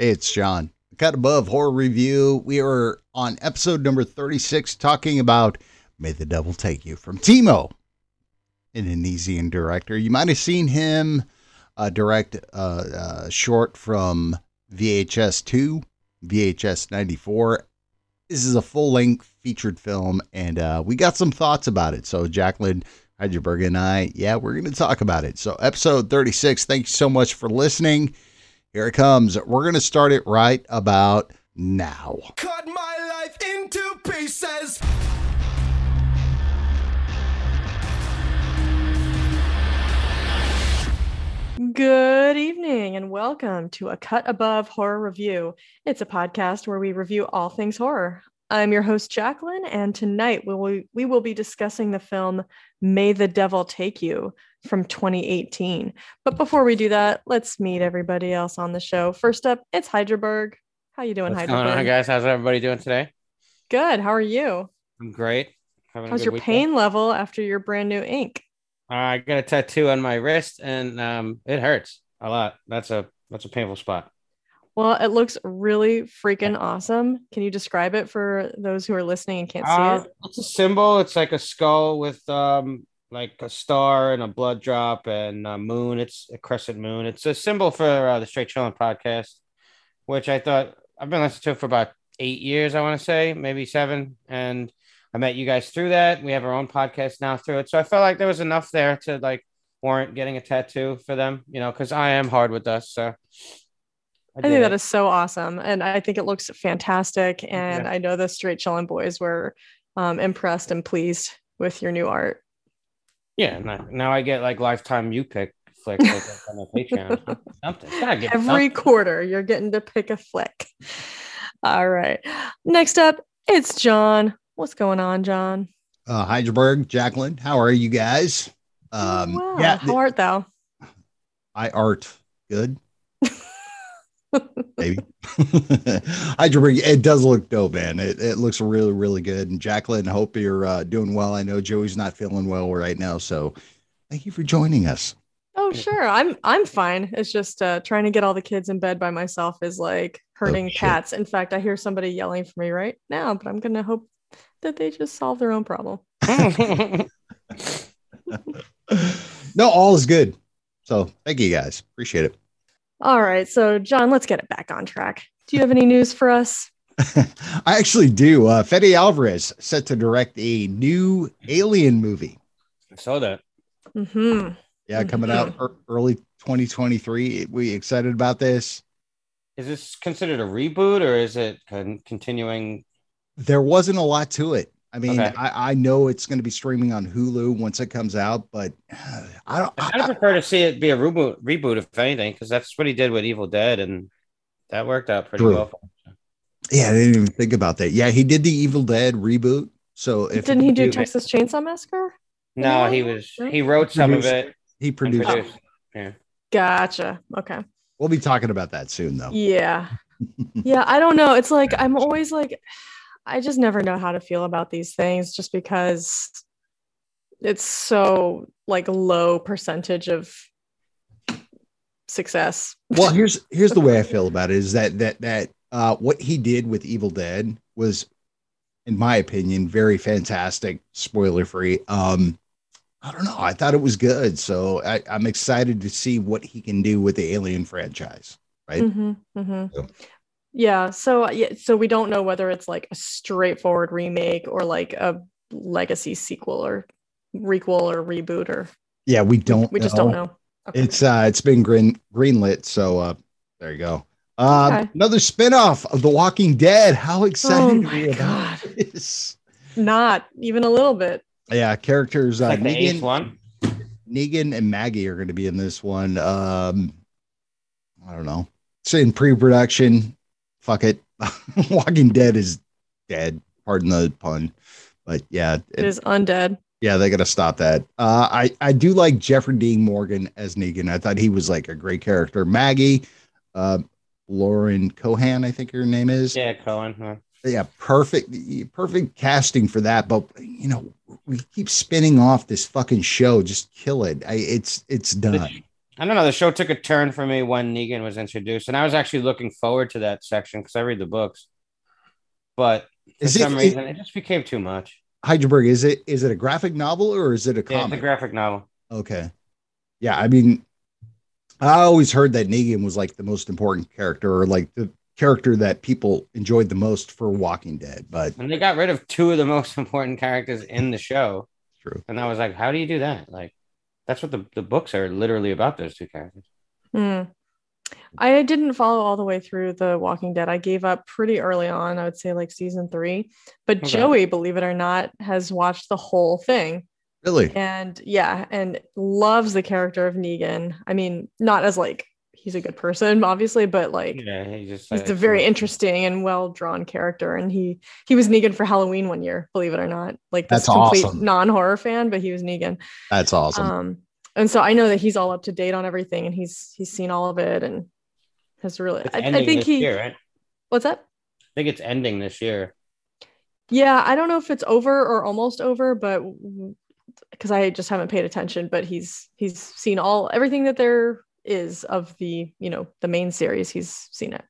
Hey, it's John. Cut Above Horror Review. We are on episode number 36 talking about May the Devil Take You from Timo, an Indonesian director. You might have seen him uh, direct uh, uh, short from VHS 2, VHS 94. This is a full length featured film, and uh, we got some thoughts about it. So, Jacqueline Hydraberg and I, yeah, we're going to talk about it. So, episode 36, thank you so much for listening. Here it comes. We're going to start it right about now. Cut my life into pieces. Good evening and welcome to a Cut Above Horror Review. It's a podcast where we review all things horror. I'm your host, Jacqueline, and tonight we will, we will be discussing the film May the Devil Take You from 2018. But before we do that, let's meet everybody else on the show. First up, it's Hydraberg. How you doing, What's going Hydraberg? on, guys? How's everybody doing today? Good. How are you? I'm great. Having How's your weekend. pain level after your brand new ink? I got a tattoo on my wrist, and um, it hurts a lot. That's a that's a painful spot. Well, it looks really freaking awesome. Can you describe it for those who are listening and can't see Uh, it? it's a symbol. It's like a skull with um like a star and a blood drop and a moon. It's a crescent moon. It's a symbol for uh, the Straight Chillin' podcast, which I thought I've been listening to for about eight years. I want to say maybe seven, and I met you guys through that. We have our own podcast now through it, so I felt like there was enough there to like warrant getting a tattoo for them. You know, because I am hard with us. so. I think that is so awesome. And I think it looks fantastic. And Yeah. I know the straight chillin' boys were um, impressed and pleased with your new art. Yeah, now, now I get like lifetime you pick flick like, on my Patreon. Something. Get Every something. quarter, you're getting to pick a flick. All right. Next up, it's John. What's going on, John? Uh, Hydraberg, Jacqueline, how are you guys? Um, wow. yeah, How art thou? I art good. Maybe. It does look dope, man. It, it looks really, really good. And Jacqueline, hope you're uh, doing well. I know Joey's not feeling well right now. So thank you for joining us. Oh, sure. I'm I'm fine. It's just uh, trying to get all the kids in bed by myself is like hurting Oh, cats. In fact, I hear somebody yelling for me right now, but I'm gonna hope that they just solve their own problem. no, all is good. So thank you guys. Appreciate it. All right, so John, let's get it back on track. Do you have any news for us? I actually do. Uh, Fede Alvarez set to direct a new Alien movie. I saw that. Mm-hmm. Yeah, coming out early 2023. We excited about this. Is this considered a reboot or is it con- continuing? There wasn't a lot to it. I mean, Okay. I, I know it's going to be streaming on Hulu once it comes out, but uh, I don't. I'd I, prefer to see it be a reboot, reboot if anything, because that's what he did with Evil Dead, and that worked out pretty True. well. yeah, I didn't even think about that. Yeah, he did the Evil Dead reboot. So if Didn't he do do- Texas Chainsaw Massacre? No, Yeah. he was he wrote some of it. he and produced, produced. Yeah. Gotcha. Okay. we'll be talking about that soon, though. Yeah. Yeah, I don't know. It's like I'm always like I just never know how to feel about these things just because it's so like low percentage of success. well here's here's the way i feel about it is that that that uh what he did with evil dead was in my opinion very fantastic spoiler free um i don't know i thought it was good so I, i'm excited to see what he can do with the alien franchise right Mhm, mhm. So- Yeah, so yeah, so we don't know whether it's like a straightforward remake or like a legacy sequel or requel or reboot or yeah we we- don't we, just don't know. Okay. it's uh it's been green greenlit so uh there you go uh Okay. another spin-off of the walking dead how excited Oh are we my God. this Not even a little bit. yeah characters uh like the Negan- one. Negan and Maggie are going to be in this one. Um, I don't know. It's in pre-production. Fuck it. Walking Dead is dead. Pardon the pun, but yeah, It it- is undead. yeah, they got to stop that. Uh, I I do like Jeffrey Dean Morgan as Negan. I thought he was like a great character. Maggie, uh, Lauren Cohan, I think her name is. Yeah, Cohen. Huh? yeah, perfect, perfect casting for that. But you know, we keep spinning off this fucking show. Just kill it. I, it's it's done. I don't know. The show took a turn for me when Negan was introduced, and I was actually looking forward to that section because I read the books. But for Is some it- reason, it, just became too much. Hydraberg, is it is it a graphic novel or is it a Yeah, it's a graphic novel. okay. Yeah, I mean, I always heard that Negan was like the most important character or like the character that people enjoyed the most for Walking Dead, but And they got rid of two of the most important characters in the show. True. And I was like, how do you do that? Like, that's what the, the books are literally about, those two characters. Hmm. I didn't follow all the way through The Walking Dead. I gave up pretty early on, I would say like season three. But Okay. Joey, believe it or not, has watched the whole thing. really, And yeah, and loves the character of Negan. I mean, not as like he's a good person, obviously, but like Yeah, he just he's like, a very interesting and well drawn character. And he he was Negan for Halloween one year, believe it or not. Like this That's complete awesome. non-horror fan, but he was Negan. that's awesome. Um, and so I know that he's all up to date on everything, and he's he's seen all of it, and has really. I, I think this he. year, right? What's that? I think it's ending this year. Yeah, I don't know if it's over or almost over, but because I just haven't paid attention. But he's he's seen all everything that there is of the you know the main series. He's seen it.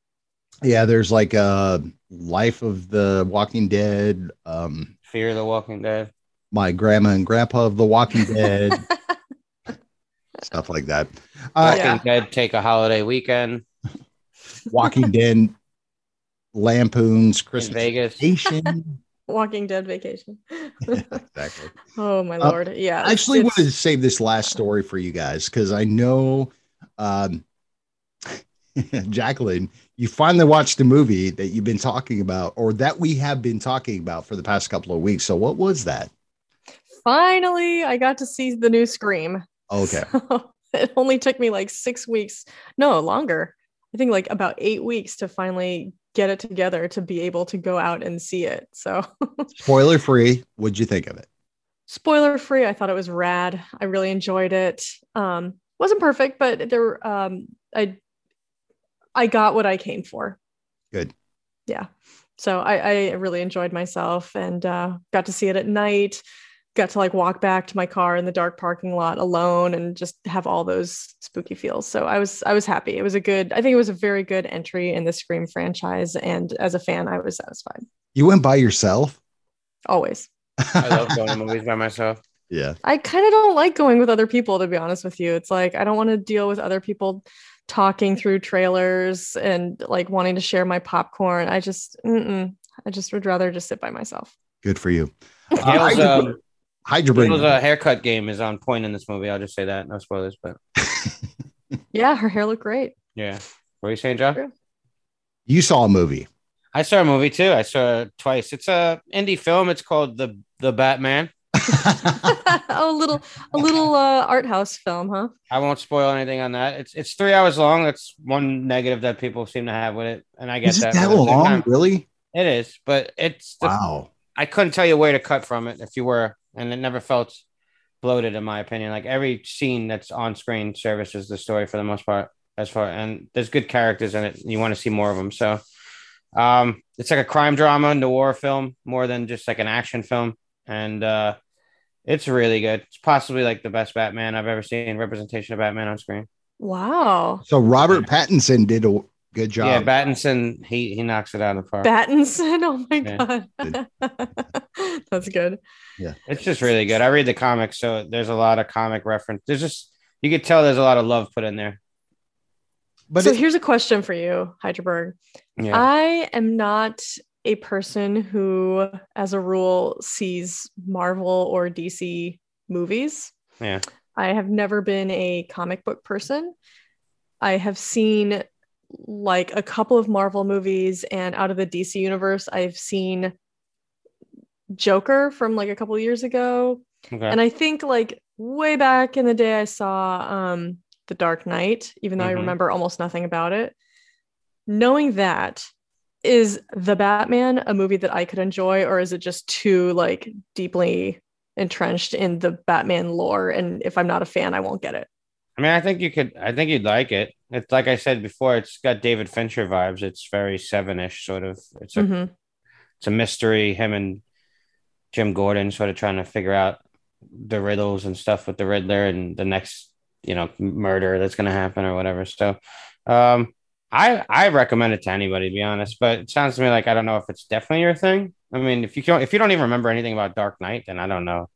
yeah, there's like a Life of the Walking Dead, um, Fear of the Walking Dead. my grandma and grandpa of the Walking Dead, stuff like that. Uh, Walking Yeah. Dead take a holiday weekend Walking Dead, lampoons, in Vegas. vacation. Walking Dead vacation. exactly. oh my Uh, lord! Yeah, I actually it's- wanted to save this last story for you guys because I know, um, Jacqueline, you finally watched the movie that you've been talking about, or that we have been talking about for the past couple of weeks. So, what was that? finally I got to see the new Scream. Okay. So it only took me like six weeks, no longer. I think like about eight weeks to finally get it together to be able to go out and see it. So Spoiler free. What'd you think of it? spoiler free, I thought it was rad. I really enjoyed it. Um, wasn't perfect, but there um I I got what I came for. Good. Yeah. So I, I really enjoyed myself and uh, got to see it at night. Got to like walk back to my car in the dark parking lot alone and just have all those spooky feels. So I was I was happy. It was a good. I think it was a very good entry in the Scream franchise. And as a fan, I was satisfied. You went by yourself? Always. I love going to movies by myself. Yeah. I kind of don't like going with other people, to be honest with you. It's like I don't want to deal with other people talking through trailers and like wanting to share my popcorn. I just, mm-mm. I just would rather just sit by myself. Good for you. Gail's, Hydra- um, Hydra Gail's uh, haircut game is on point in this movie. I'll just say that. No spoilers, but Yeah, her hair looked great. yeah. What are you saying, Joe? Sure. you saw a movie. I saw a movie too. I saw it twice. It's a indie film. It's called the the Batman. Oh, a little, a little uh, art house film, huh? I won't spoil anything on that. It's it's three hours long. That's one negative that people seem to have with it, and I get Is that. that but at the same long? time, Really? It is, but it's the, Wow. I couldn't tell you where to cut from it if you were, and it never felt bloated in my opinion. Like every scene that's on screen services the story for the most part. As far and there's good characters in it. And you want to see more of them. So, um, it's like a crime drama, noir film more than just like an action film, and uh, it's really good. It's possibly like the best Batman I've ever seen. Representation of Batman on screen. Wow. So Robert Pattinson did a good job. Yeah, Pattinson, he he knocks it out of the park. Pattinson, Oh my Yeah. god. That's good. Yeah. It's just really good. I read the comics, so there's a lot of comic reference. There's just you could tell there's a lot of love put in there. but so it- here's a question for you, Hydraberg. Yeah. I am not a person who, as a rule, sees Marvel or DC movies. Yeah. I have never been a comic book person. I have seen like a couple of Marvel movies, and out of the DC universe, I've seen Joker from like a couple of years ago. okay. And I think like way back in the day, I saw um, The Dark Knight, even though I Mhm. remember almost nothing about it. Knowing that, is The Batman a movie that I could enjoy, or is it just too like deeply entrenched in the Batman lore? And if I'm not a fan, I won't get it. I mean, I think you could. I think you'd like it. It's like I said before. It's got David Fincher vibes. It's very seven-ish sort of. It's a Mhm. it's a mystery. Him and Jim Gordon sort of trying to figure out the riddles and stuff with the Riddler and the next you know murder that's going to happen or whatever. So, um, I I recommend it to anybody to be honest, but it sounds to me like I don't know if it's definitely your thing. I mean, if you don't if you don't even remember anything about Dark Knight, then I don't know.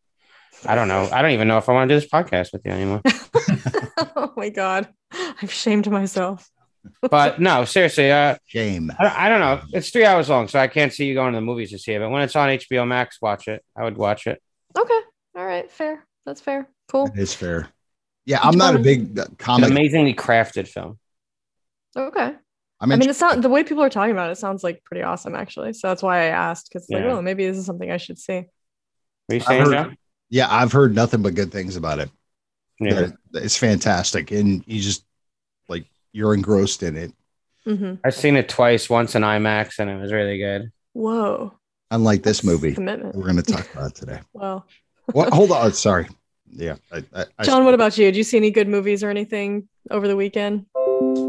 I don't know. I don't even know if I want to do this podcast with you anymore. oh my god, I've shamed myself. but no, seriously, uh, Shame. I, I don't know. It's three hours long, so I can't see you going to the movies to see it. But when it's on HBO Max, watch it. I would watch it. Okay, all right, fair. That's fair. Cool. It is fair. Yeah, I'm not a big uh, It's an amazingly crafted film. Okay. I'm I mean, in- it's not the way people are talking about it sounds like pretty awesome, actually. So that's why I asked because like, Yeah. oh, maybe this is something I should see. Are you I've heard- yeah, I've heard nothing but good things about it. Yeah. It's fantastic, and you just like you're engrossed in it. hmm I've seen it twice, once in IMAX, and it was really good. Whoa. Unlike this That's movie Commitment. we're going to talk about today. Well, What? Hold on. Sorry. Yeah. I, I, I- John, what about you? Did you see any good movies or anything over the weekend?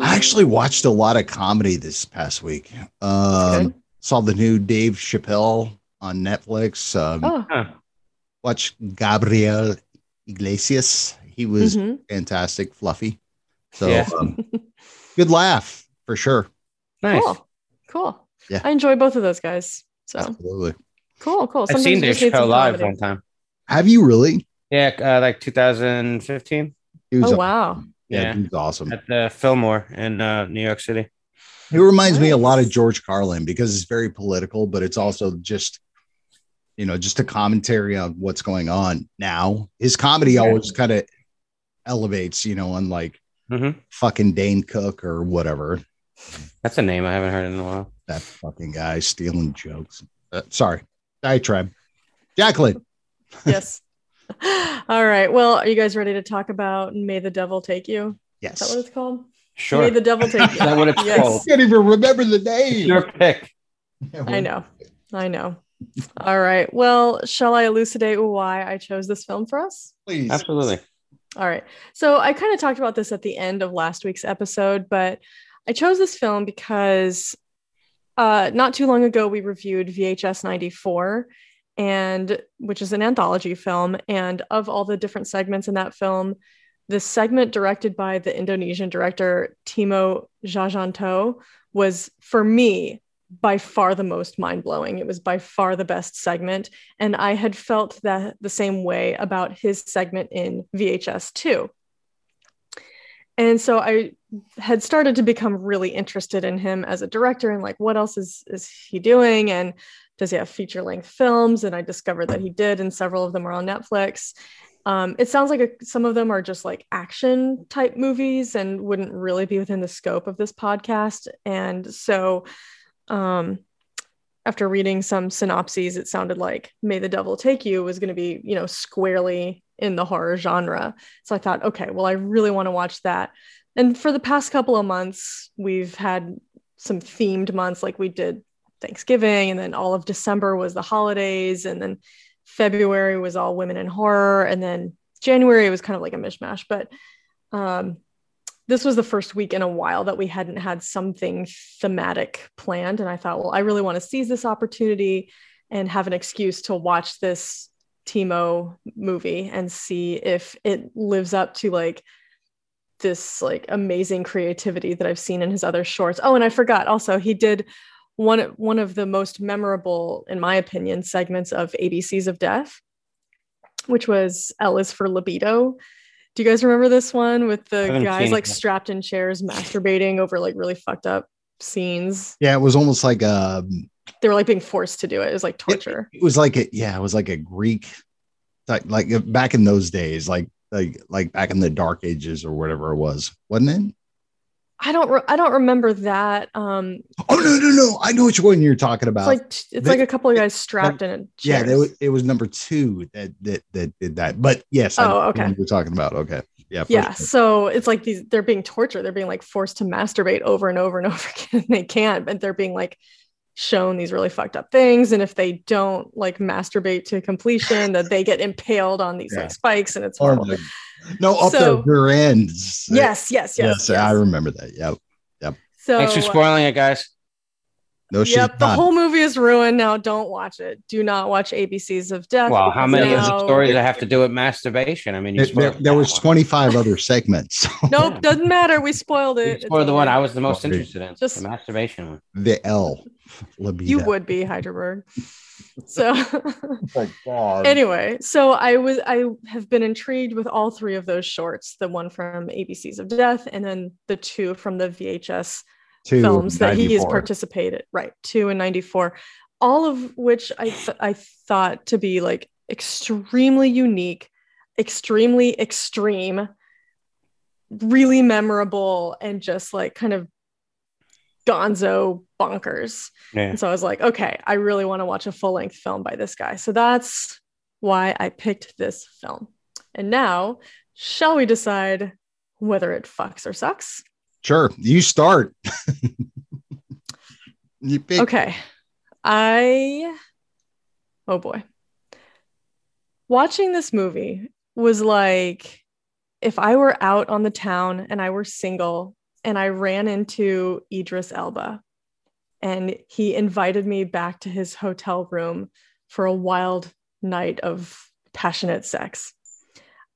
I actually watched a lot of comedy this past week. Um, good. saw the new Dave Chappelle on Netflix. Um, Oh, Huh. Watched Gabriel Iglesias. He was mhm. fantastic, fluffy. So Yeah. um, good laugh for sure. Nice. cool. Cool. Yeah. I enjoy both of those guys. So Absolutely. cool, cool. I've Sometimes seen Dave Chappelle live comedy. one time. Have you really? Yeah, uh, like 2015 Oh aw- wow. Yeah, Yeah. he was awesome. at the Fillmore in uh, New York City. He reminds me a lot of George Carlin because it's very political, but it's also just, you know, just a commentary on what's going on now. His comedy Yeah. always kind of elevates, you know, unlike Mhm. fucking Dane Cook or whatever. That's a name I haven't heard in a while. That fucking guy stealing jokes. Uh, sorry, diatribe. Jacqueline, Yes. All right. Well, are you guys ready to talk about May the Devil Take You? Yes. Is that what it's called? Sure. May the Devil Take You. Is that what it's Yes. called? I can't even remember the name. Your pick. I know. I know. All right. Well, shall I elucidate why I chose this film for us? Please. Absolutely. All right. So I kind of talked about this at the end of last week's episode, but I chose this film because uh, not too long ago we reviewed VHS 94 and which is an anthology film and of all the different segments in that film the segment directed by the Indonesian director Timo Tjahjanto was for me by far the most mind-blowing. It was by far the best segment and I had felt that the same way about his segment in VHS 2 and so I had started to become really interested in him as a director and like what else is is he doing? And does he have feature length films and I discovered that he did and several of them are on Netflix. Um, it sounds like a, some of them are just like action type movies and wouldn't really be within the scope of this podcast. And so um, after reading some synopses, it sounded like May the Devil Take You was going to be, you know, squarely in the horror genre. So I thought, okay, well, I really want to watch that. And for the past couple of months, we've had some themed months like we did Thanksgiving, and then all of December was the holidays, and then February was all women in horror, and then January was kind of like a mishmash. But um, this was the first week in a while that we hadn't had something thematic planned, and I thought, well, I really want to seize this opportunity and have an excuse to watch this Timo movie and see if it lives up to like this like amazing creativity that I've seen in his other shorts. Oh, and I forgot also he did one one of the most memorable, in my opinion, segments of ABCs of Death, which was L is for libido. Do you guys remember this one with the guys like it. strapped in chairs masturbating over like really fucked up scenes? Yeah, it was almost like um They were like being forced to do it. It was like torture. it was like a yeah, it was like a Greek like like back in those days, like like like back in the dark ages or whatever it was, wasn't it? I don't re- I don't remember that. Um Oh no, no, no. I know which one you're talking about. it's like it's the- like a couple of guys strapped in a yeah, was, it was number two that that that did that. But yes, Oh, know okay. You're talking about okay. Yeah. yeah sure. so it's like these they're being tortured they're being like forced to masturbate over and over and over again they can't but they're being like shown these really fucked up things and if they don't like masturbate to completion that they get impaled on these Yeah. like spikes and it's horrible no, up So- their rear ends. yes yes yes, yes, I remember that. Yep, so Thanks for spoiling it, guys. No, she's yep, the not. whole movie is ruined now. Don't watch it. Do not watch ABCs of Death. Well, how many of the now- stories that I have to do with masturbation? I mean, you There, there, there was one. 25 other segments. Nope, doesn't matter. We spoiled You it. It's spoiled the one. I was the most Sorry. interested in. Just- the masturbation one. the L. Libido. You would be Hydraberg. So Oh, God. anyway, so I was I have been intrigued with all three of those shorts, the one from ABCs of Death and then the two from the VHS Two, films that he has participated right two and 94 all of which i th- i thought to be like extremely unique extremely extreme really memorable and just like kind of gonzo bonkers. Yeah. and so i was like okay i really want to watch a full-length film by this guy. So that's why i picked this film. And now shall we decide whether it fucks or sucks Sure. You start. you pick. Okay. I oh boy. Watching this movie was like if I were out on the town and I were single and I ran into Idris Elba and he invited me back to his hotel room for a wild night of passionate sex.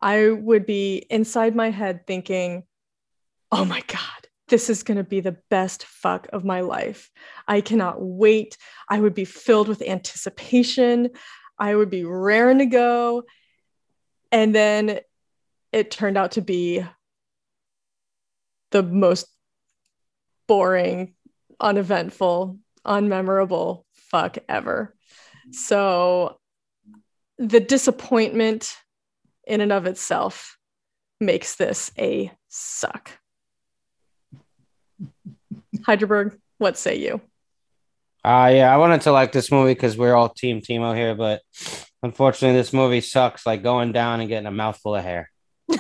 I would be inside my head thinking, oh my God, this is going to be the best fuck of my life. I cannot wait. I would be filled with anticipation. I would be raring to go. And then it turned out to be the most boring, uneventful, unmemorable fuck ever. So the disappointment in and of itself makes this a suck. Hydraberg, what say you? Uh yeah, I wanted to like this movie because we're all team Timo here, but unfortunately this movie sucks like going down and getting a mouthful of hair.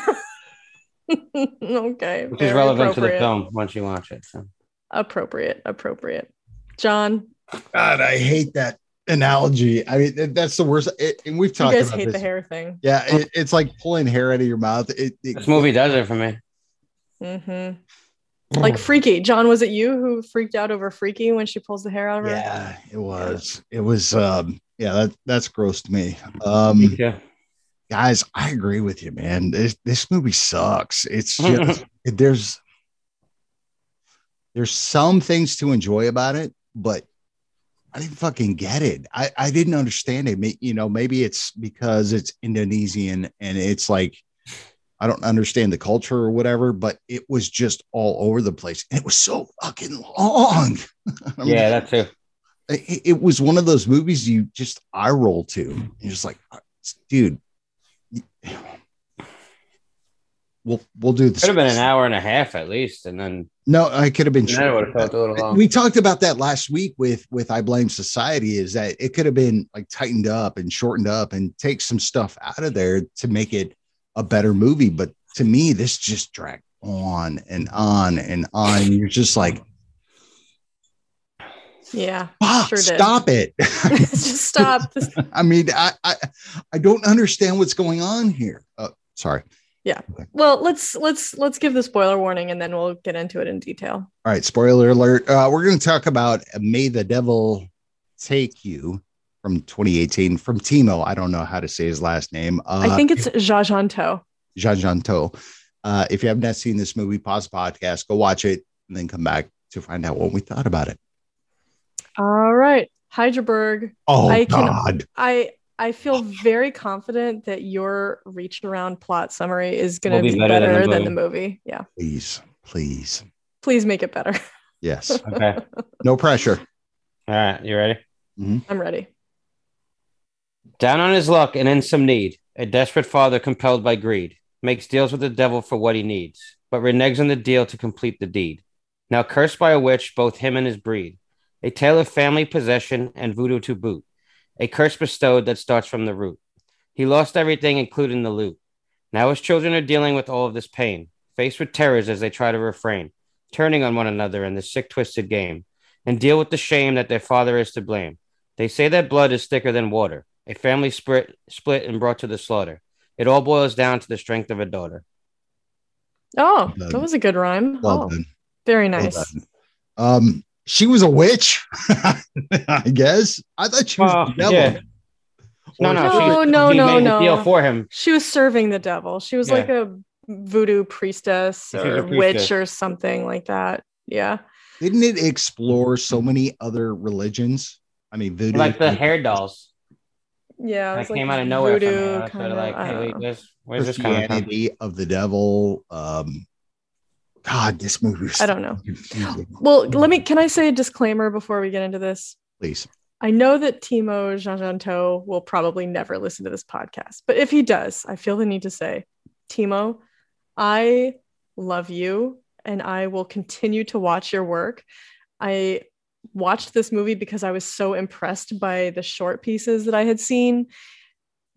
okay. Which is relevant to the film once you watch it. So. Appropriate, appropriate. John, God, I hate that analogy. I mean, that's the worst. It, and we've talked. About it. You guys about hate this. the hair thing. Yeah, it, it's like pulling hair out of your mouth. It, it- This movie does it for me. hmm Like Freaky. John, was it you who freaked out over Freaky when she pulls the hair out of her? Yeah, it was. It was. Um, yeah, that that's gross to me. Me Um, too. guys, I agree with you, man. This this movie sucks. It's just there's there's some things to enjoy about it, but I didn't fucking get it. I I didn't understand it. You know, maybe it's because it's Indonesian and it's like I don't understand the culture or whatever, but it was just all over the place. And it was so fucking long. I mean, Yeah, that too. it, it was one of those movies you just eye roll to. You're just like, uh, dude, we'll we'll do this. Could have been an hour and a half at least, and then No, I could have been. it would have felt a little uh, long. We talked about that last week with with I Blame Society. Is that it could have been like tightened up and shortened up and take some stuff out of there to make it a better movie. But to me, this just dragged on and on and on. You're just like, Yeah. fuck, Sure did. stop it. Just stop. I mean, I, I I don't understand what's going on here. Uh, sorry. Yeah. Well, let's let's let's give the spoiler warning and then we'll get into it in detail. All right, spoiler alert. Uh, we're going to talk about "May the Devil Take You" from 2018 from Timo. I don't know how to say his last name. Uh, I think it's Jajanto. Jean Janto. Uh, if you have not seen this movie, pause podcast, go watch it, and then come back to find out what we thought about it. All right. Hydraberg. Oh I can- God! I I feel very confident that your reach around plot summary is going to Will be, be better, better than the than the movie. Yeah. Please, please, Please make it better. yes. Okay. No pressure. All right. You ready? I'm ready. Down on his luck and in some need, a desperate father compelled by greed makes deals with the devil for what he needs, but reneges on the deal to complete the deed. Now cursed by a witch, both him and his breed. A tale of family possession and voodoo to boot. A curse bestowed that starts from the root. He lost everything, including the loot. Now his children are dealing with all of this pain, faced with terrors as they try to refrain, turning on one another in this sick, twisted game, and deal with the shame that their father is to blame. They say that blood is thicker than water, a family split, split and brought to the slaughter. It all boils down to the strength of a daughter. Oh, Well that was a good rhyme. Well oh, very nice. done. Um, she was a witch. I guess. I thought she was Well, the devil. yeah. No, no, No, she, no, she no, made no. deal for him. She was serving the devil. She was Yeah. like a voodoo priestess or a witch or something like that. Yeah. Didn't it explore so many other religions? I mean, voodoo. Like the hair dolls Yeah. it that was like came out of nowhere. From voodoo her. That's kind sort of, of like, I hey, wait, know. where's, where's this from? Christianity of the devil. Um, God, this movie. Was I don't know. confusing. Well, let me can I say a disclaimer before we get into this? Please. I know that Timo Jean will probably never listen to this podcast, but if he does, I feel the need to say, Timo, I love you and I will continue to watch your work. I watched this movie because I was so impressed by the short pieces that I had seen,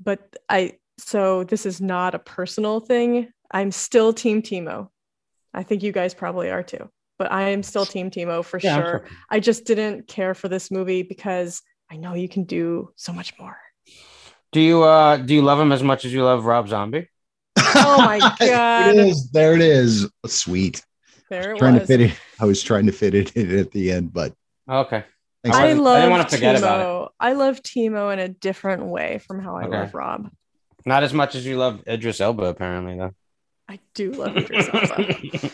but I so this is not a personal thing. I'm still Team Timo. I think you guys probably are too, but I am still Team Timo for Yeah, sure. sure. I just didn't care for this movie because I know you can do so much more. Do you uh do you love him as much as you love Rob Zombie? Oh my God. it is. There it is. Sweet. There it trying was. to fit it. I was trying to fit it in at the end, but Okay. thanks I I didn't love wanna forget Timo. about I love Timo in a different way from how I Okay. love Rob. Not as much as you love Idris Elba, apparently, though. I do love Idris Elba.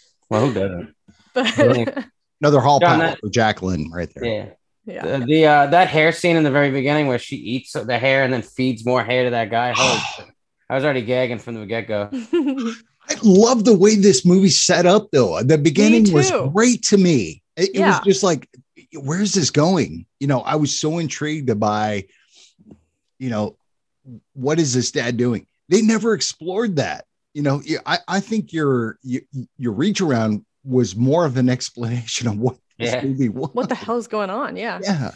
well, who doesn't? But another hall John, power that- for Jacqueline right there. Yeah. yeah. The, the uh that hair scene in the very beginning where she eats the hair and then feeds more hair to that guy. Holy. I was already gagging from the get go. I love the way this movie set up, though. The beginning was great to me. It, it was just like, where's this going? You know, I was so intrigued by, you know, what is this dad doing? They never explored that. You know, I, I think your, your your reach around was more of an explanation of what this movie was. what the hell is going on? Yeah. Yeah,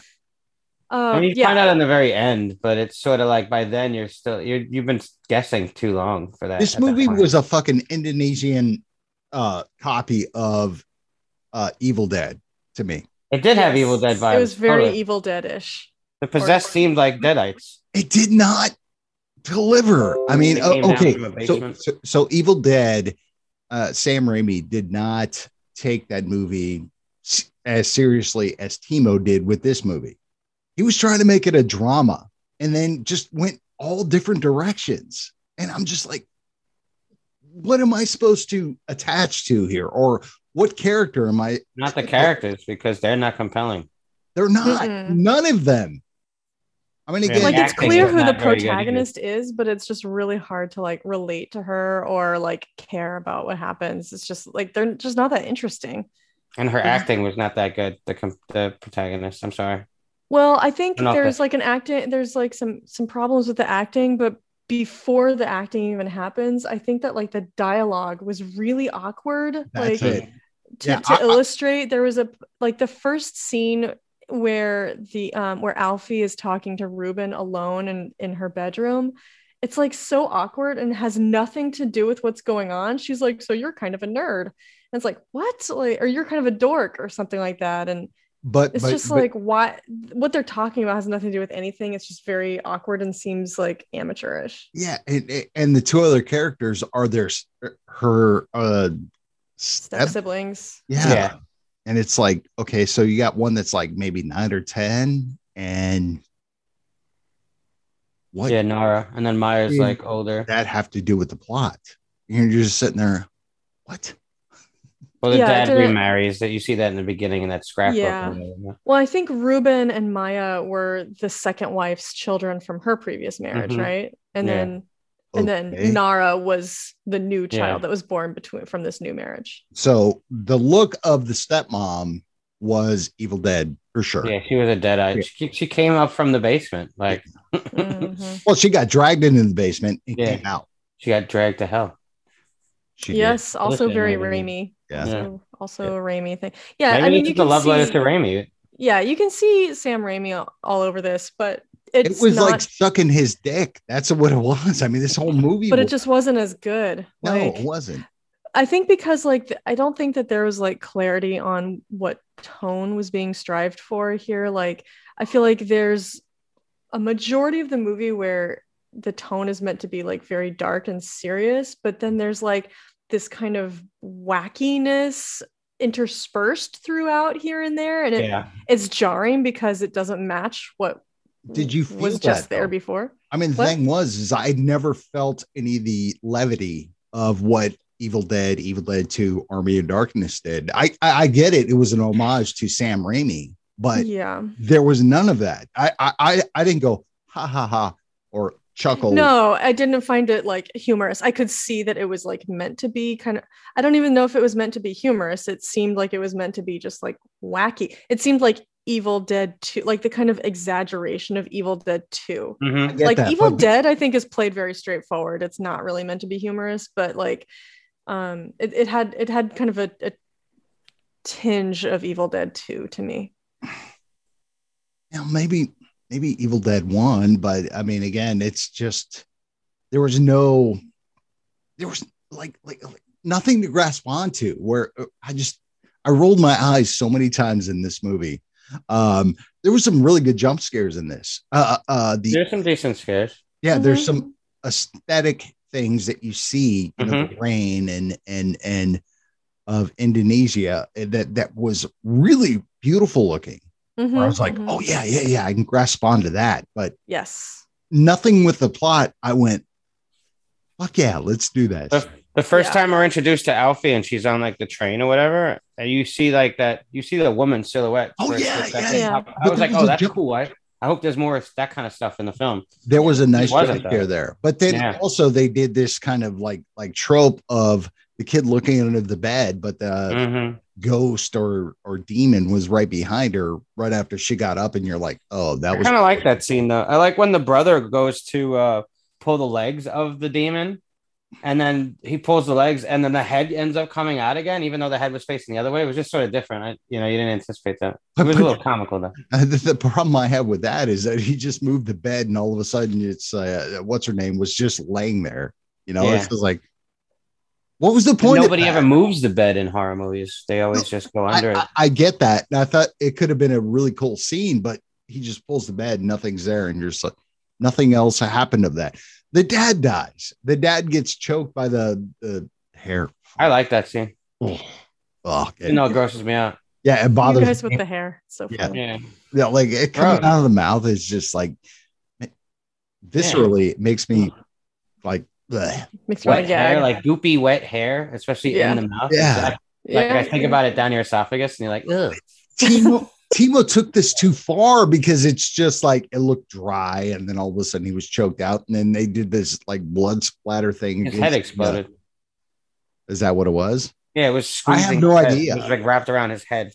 Um, I mean, you yeah. find out in the very end, but it's sort of like by then you're still you're you've been guessing too long for that. this at that movie was a fucking Indonesian uh copy of uh Evil Dead to me. It did have Evil Dead vibes. It was very totally. Evil Dead-ish. The possessed seemed like Deadites. it did not deliver. I mean, uh, okay, so, so so Evil Dead, uh, Sam Raimi did not take that movie as seriously as Timo did with this movie. He was trying to make it a drama, and then just went all different directions. And I'm just like, what am I supposed to attach to here, or what character am I? Not the characters because they're not compelling. They're not. Mm-mm. None of them. I mean, again, like it's clear who the not very good either. protagonist is but it's just really hard to like relate to her or like care about what happens it's just like they're just not that interesting And her Mhm. acting was not that good. The the protagonist. I'm sorry. well i think Not there's that- like an acting there's like some some problems with the acting but before the acting even happens i think that like the dialogue was really awkward that's like it. To, Yeah, to I- I- illustrate there was a like the first scene where the um where alfie is talking to ruben alone in in her bedroom it's like so awkward and has nothing to do with what's going on. She's like so you're kind of a nerd. And it's like what? Like or you're kind of a dork or something like that. And But it's but- just but- like why what they're talking about has nothing to do with anything. It's just very awkward and seems like amateurish. Yeah, and, and the two other characters are their her uh step step, siblings yeah. Yeah. And it's like, okay, so you got one that's like maybe nine or ten, and what Yeah, Nara. And then Maya's Yeah. like older. that have to do with the plot? You're just sitting there, what? Well, the Yeah, dad remarries. That you see that in the beginning in that scrapbook. Yeah. Well, I think Ruben and Maya were the second wife's children from her previous marriage, Mhm. right? And Yeah. then and Okay. then Nara was the new child Yeah. that was born between from this new marriage. So the look of the stepmom was Evil Dead for sure. Yeah, she was a deadite. Yeah. She, she came up from the basement. Like Mhm. Well, she got dragged into the basement and Yeah. came out. she got dragged to hell. She did. Yes, also Listen, very maybe- Raimi. Yeah. Also, also Yeah. a Raimi thing. Yeah, Maybe I mean, it's you the can love letter to Raimi. yeah, you can see Sam Raimi all, all over this, but it's it was not. like sucking his dick. That's what it was. I mean, this whole movie. but it just wasn't as good. no, Like, it wasn't. I think because like I don't think that there was like clarity on what tone was being strived for here. Like I feel like there's a majority of the movie where the tone is meant to be like very dark and serious, but then there's like this kind of wackiness interspersed throughout here and there, and it, Yeah. it's jarring because it doesn't match what Did you feel was just that, there though? before. I mean, the What? thing was, is I never felt any of the levity of what Evil Dead, Evil Dead 2, Army of Darkness did. I, I, I get it. It was an homage to Sam Raimi, but yeah. there was none of that. I, I, I, I didn't go, ha ha ha, or chuckle. No, I didn't find it like humorous. I could see that it was like meant to be kind of I don't even know if it was meant to be humorous. It seemed like it was meant to be just like wacky. It seemed like Evil Dead 2, like the kind of exaggeration of Evil Dead 2. Mhm. Like that, Evil but- Dead, I think is played very straightforward. It's not really meant to be humorous, but like um it, it had it had kind of a, a tinge of Evil Dead 2 to me. you know, maybe maybe Evil Dead one, but I mean, again, it's just there was no, there was like like, like nothing to grasp onto. Where uh, I just I rolled my eyes so many times in this movie. Um, there was some really good jump scares in this. Uh, uh, the There's some decent scares. yeah, there's Mhm. some aesthetic things that you see, you know, the rain and and and of Indonesia that that was really beautiful looking where I was like, mhm. oh yeah, yeah, yeah, I can grasp onto that. But yes. nothing with the plot. I went, fuck yeah, let's do that. The, the first Yeah. time we're introduced to Alfie and she's on like the train or whatever, and you see like that, you see the woman silhouette. Oh, yeah, yeah, yeah. I, I was like, oh, that's cool. I, I hope there's more of that kind of stuff in the film. There was a nice wasn't, jump scare though. there, but then Yeah. also they did this kind of like like trope of the kid looking under the bed, but the Mhm. ghost or or demon was right behind her right after she got up, and you're like, oh, that I was kind of like that scene though. I like when the brother goes to uh, pull the legs of the demon, and then he pulls the legs, and then the head ends up coming out again, even though the head was facing the other way. It was just sort of different. I, you know, you didn't anticipate that. It was a little comical though. Uh, the, the problem I have with that is that he just moved the bed, and all of a sudden, it's uh, what's her name was just laying there. You know, Yeah. it's just like, what was the point? of Nobody ever moves the bed in horror movies. They always just go under I, it. I, I get that. And I thought it could have been a really cool scene, but he just pulls the bed, and nothing's there, and you're just like, nothing else happened of that. The dad dies. The dad gets choked by the the hair. I like that scene. Oh, oh, You know, it grosses me out. yeah, it bothers You bothers guys with me. the hair. So Yeah. funny. Yeah. Yeah, like it coming Gross. out of the mouth is just like viscerally, it makes me like, bleh. Makes Wet to hair, like goopy wet hair, especially Yeah. in the mouth. Yeah. Like, yeah. like I think about it down your esophagus, and you're like, ugh. Timo, Timo took this too far because it's just like it looked dry, and then all of a sudden he was choked out, and then they did this like blood splatter thing. His head exploded. Is that what it was? Yeah, it was. I have no idea. It was like wrapped around his head.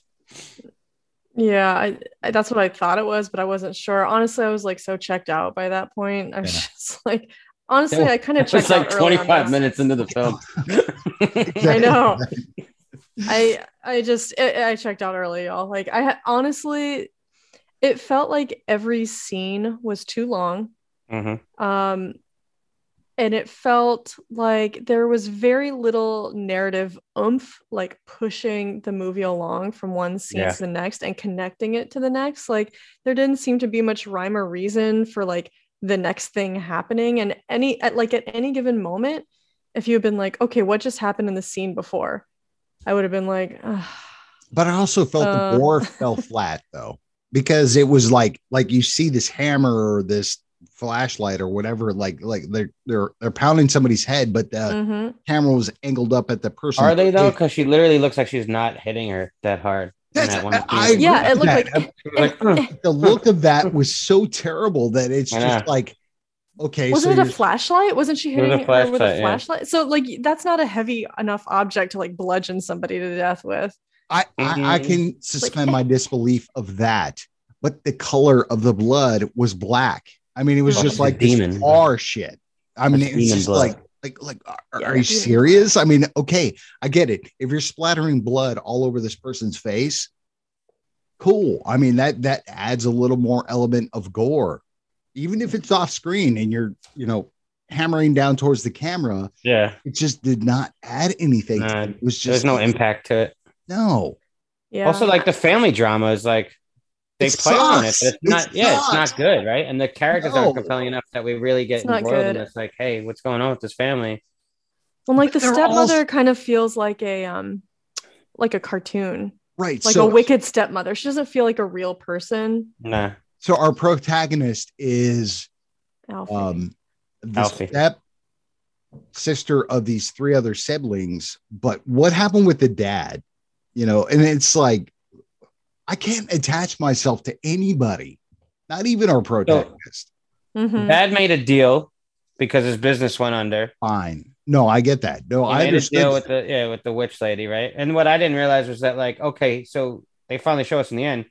Yeah, I, I that's what I thought it was, but I wasn't sure. Honestly, I was like so checked out by that point. I was Yeah. just like, honestly, I kind of It was checked like out early on 25 minutes into the film. I know. I I just I, I checked out early, y'all. Like I honestly, it felt like every scene was too long. Mhm. Um, and it felt like there was very little narrative oomph, like pushing the movie along from one scene Yeah. to the next and connecting it to the next. Like there didn't seem to be much rhyme or reason for like the next thing happening. And any at like at any given moment, if you had been like, okay, what just happened in the scene before? I would have been like, "Ugh." But I also felt Uh. the gore fell flat though, because it was like like you see this hammer or this flashlight or whatever, like like they're they're they're pounding somebody's head, but the Mhm. camera was angled up at the person. Are they though? Because she literally looks like she's not hitting her that hard. That's- that one I Yeah, it looked that. like like, the look of that was so terrible that it's just like okay, Wasn't so it a flashlight? Wasn't she It was hitting a her with a flashlight, yeah. So like that's not a heavy enough object to like bludgeon somebody to death with. I, I I Mhm. can suspend my disbelief of that, but the color of the blood was black. I mean, it was just like demon. this tar shit. I mean, it's just blood. like like like are, Yeah, are you demon serious? I mean, okay, I get it. If you're splattering blood all over this person's face, cool. I mean, that that adds a little more element of gore, even if it's off screen and you're you know hammering down towards the camera. yeah. It just did not add anything. to Nah, it. It was just There's no impact to it. No. Yeah. Also, like the family drama is like they It play on it, but it's not. It yeah, it's not good, right? And the characters No. aren't compelling enough that we really get It's not embroiled in this. Like, hey, what's going on with this family? well, like the They're all- stepmother kind of feels like a um like a cartoon, right. like so a wicked stepmother. She doesn't feel like a real person. Nah. So our protagonist is Alfie. um the Alfie. step sister of these three other siblings but what happened with the dad you know and it's like i can't attach myself to anybody not even our protagonist Mhm. Dad made a deal because his business went under. fine no i get that no He i made a deal with the yeah with the witch lady, right? And what I didn't realize was that like okay, so they finally show us in the end.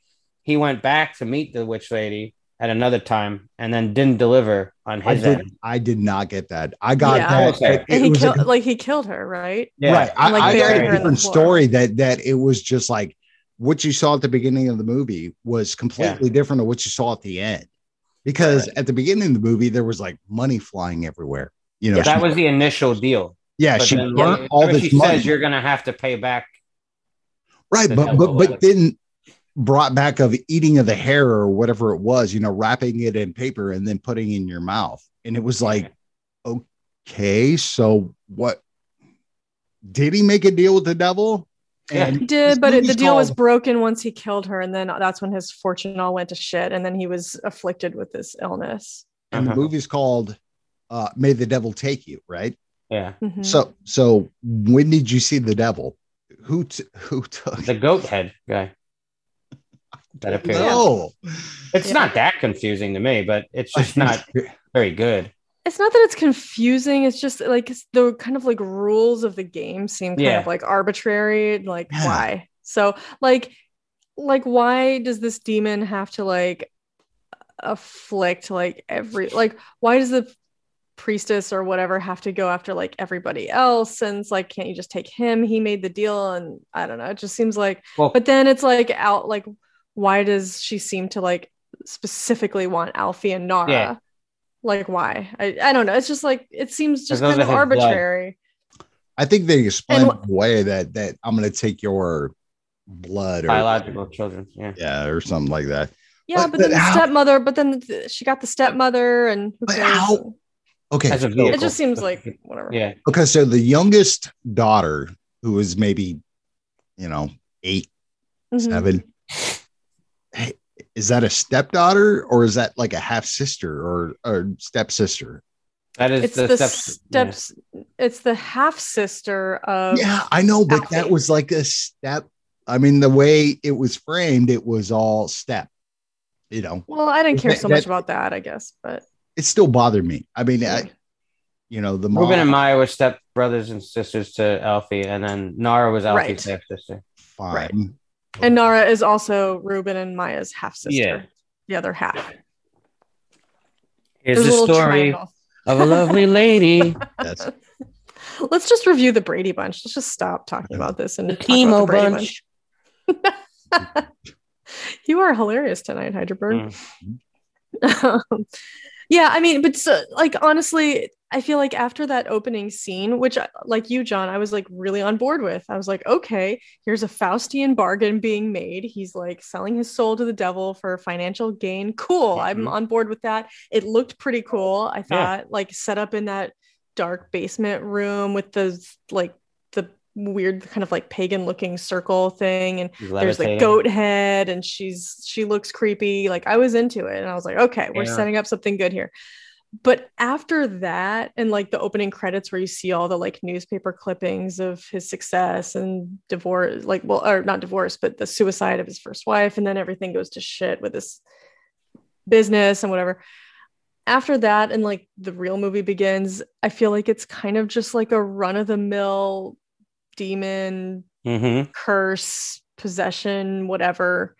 He went back to meet the witch lady at another time and then didn't deliver on I his did, end. I did not get that. I got Yeah. that. Okay. but and it he was a killed like he killed her, right? Yeah. Right. I, like, I buried got a different story that that it was just like what you saw at the beginning of the movie was completely different than what you saw at the end. Because at the beginning of the movie, there was like money flying everywhere. You know, Yeah. That was the initial deal. yeah, But she then, burnt yeah, all this she money. says you're gonna have to pay back. right, the but but devil. but then brought back of eating of the hair or whatever it was, you know, wrapping it in paper and then putting in your mouth. And it was like, okay, so what did he make a deal with the devil? Yeah. He did, but it, the movie's deal was broken once he killed her, and then that's when his fortune all went to shit, and then he was afflicted with this illness. and the Uh-huh. movie's called uh May the Devil Take You, right? Yeah, Mhm. So so when did you see the devil? Who t- who took the goat head guy. That appeared. No. It's Yeah. not that confusing to me, but it's just not very good. it's not that it's confusing. It's just like it's the kind of like rules of the game seem kind Yeah. of like arbitrary. Like Yeah. why? So like like why does this demon have to like afflict like every like why does the priestess or whatever have to go after like everybody else and it's like can't you just take him he made the deal and i don't know it just seems like Well, but then it's like out like why does she seem to like specifically want alfie and nara Yeah. like why I, I don't know it's just like it seems just kind of are his blood. arbitrary I think they explained And wh- away that that I'm gonna take your blood or biological children. Yeah. yeah, or something like that. yeah But- but, then but the how- stepmother but then th- she got the stepmother and who cares? how- Okay. So- it just seems like whatever Yeah. okay, so the youngest daughter, who is maybe, you know, eight, Mhm. seven, hey, is that a stepdaughter or is that like a half sister or or stepsister? That is it's the, the, steps. steps it's the half sister of yeah, I know, but that was like a step. I mean, the way it was framed, it was all step. You know, well i didn't care That- so much that- about that i guess but it still bothered me. I mean, Yeah. I, you know, the Ruben and Maya were step brothers and sisters to Alfie, and then Nara was Alfie's Right. half sister. fine. And nara is also ruben and maya's half sister Yeah. the other half Here's There's a the story triangle. of a lovely lady. That's let's just review the brady bunch let's just stop talking about this and The talk about the chemo bunch. Bunch. you are hilarious tonight Hydraberg Mm. Um, yeah i mean but so, like honestly i feel like after that opening scene which like you john i was like really on board with. I was like okay here's a faustian bargain being made. He's like selling his soul to the devil for financial gain. Cool i'm Mhm. on board with that. It looked pretty cool. I Yeah. thought like set up in that dark basement room with the like the weird kind of like pagan looking circle thing and there's like goat head and she's she looks creepy. Like i was into it and i was like okay we're Yeah. setting up something good here but after that and like the opening credits where you see all the like newspaper clippings of his success and divorce like well or not divorce but the suicide of his first wife and then everything goes to shit with this business and whatever after that and like the real movie begins i feel like it's kind of just like a run of the mill demon Mhm. curse, possession, whatever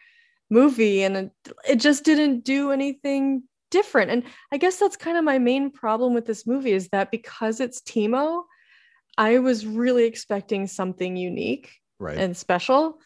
movie. And it, it just didn't do anything different. And I guess that's kind of my main problem with this movie is that because it's Timo, I was really expecting something unique right. and special.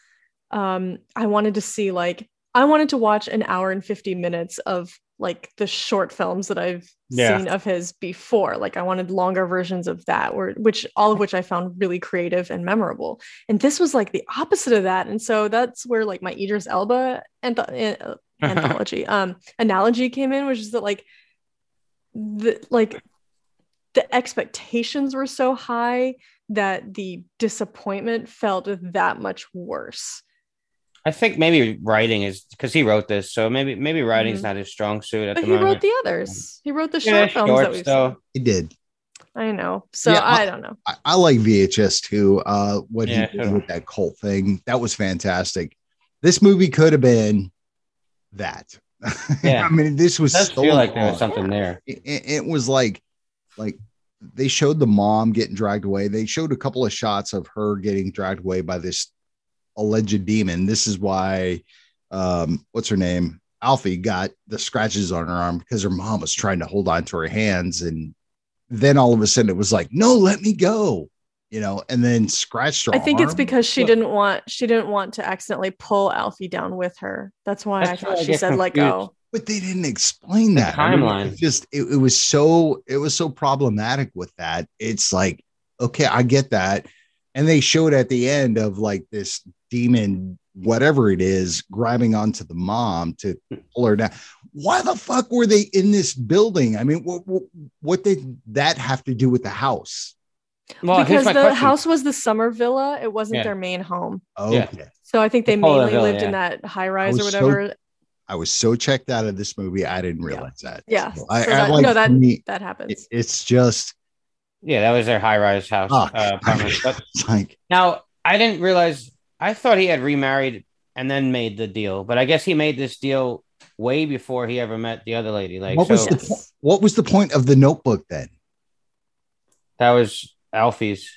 Um, I wanted to see like I wanted to watch an hour and 50 minutes of like the short films that I've Yeah. seen of his before. Like I wanted longer versions of that, where which all of which I found really creative and memorable. And this was like the opposite of that. And so that's where like my Idris Elba anth- uh, anthology um analogy came in, which is that like the like the expectations were so high that the disappointment felt that much worse. I think maybe writing is because he wrote this, so maybe maybe writing's Mhm. not his strong suit at But the he moment. wrote the others. He wrote the Yeah, short films that we've though. seen. He did. I know. So Yeah, I- I don't know. I, I like VHS 2. Uh, what Yeah, he did with that cult thing that was fantastic. This movie could have been that. Yeah. I mean, this was so feel like there was something there. it, it- it was like like they showed the mom getting dragged away they showed a couple of shots of her getting dragged away by this alleged demon this is why um what's her name alfie got the scratches on her arm because her mom was trying to hold on to her hands and then all of a sudden it was like no let me go you know and then scratched her I think it's because she Look. didn't want she didn't want to accidentally pull Alfie down with her. That's why That's I thought I she get said let confused. go. but they didn't explain The that I mean, timeline. it just it, it was so it was so problematic with that it's like okay i get that and they showed at the end of like this demon whatever it is grabbing onto the mom to pull her down why the fuck were they in this building i mean what, what, what did that have to do with the house Well, because the question. house was the summer villa, it wasn't Yeah. their main home. okay Yeah. So I think they They call it a mainly villa, lived in that high rise or was so- whatever. i was so checked out of this movie i didn't Yeah. realize that Yeah. So I, So I that- like no, that- me, that it- happens. it's just yeah, that was their high rise house oh, uh, apartment. But like now I didn't realize. I thought he had remarried and then made the deal, but I guess he made this deal way before he ever met the other lady. Like, what so was the Yes. po- what was the point of the notebook then that was Alfie's.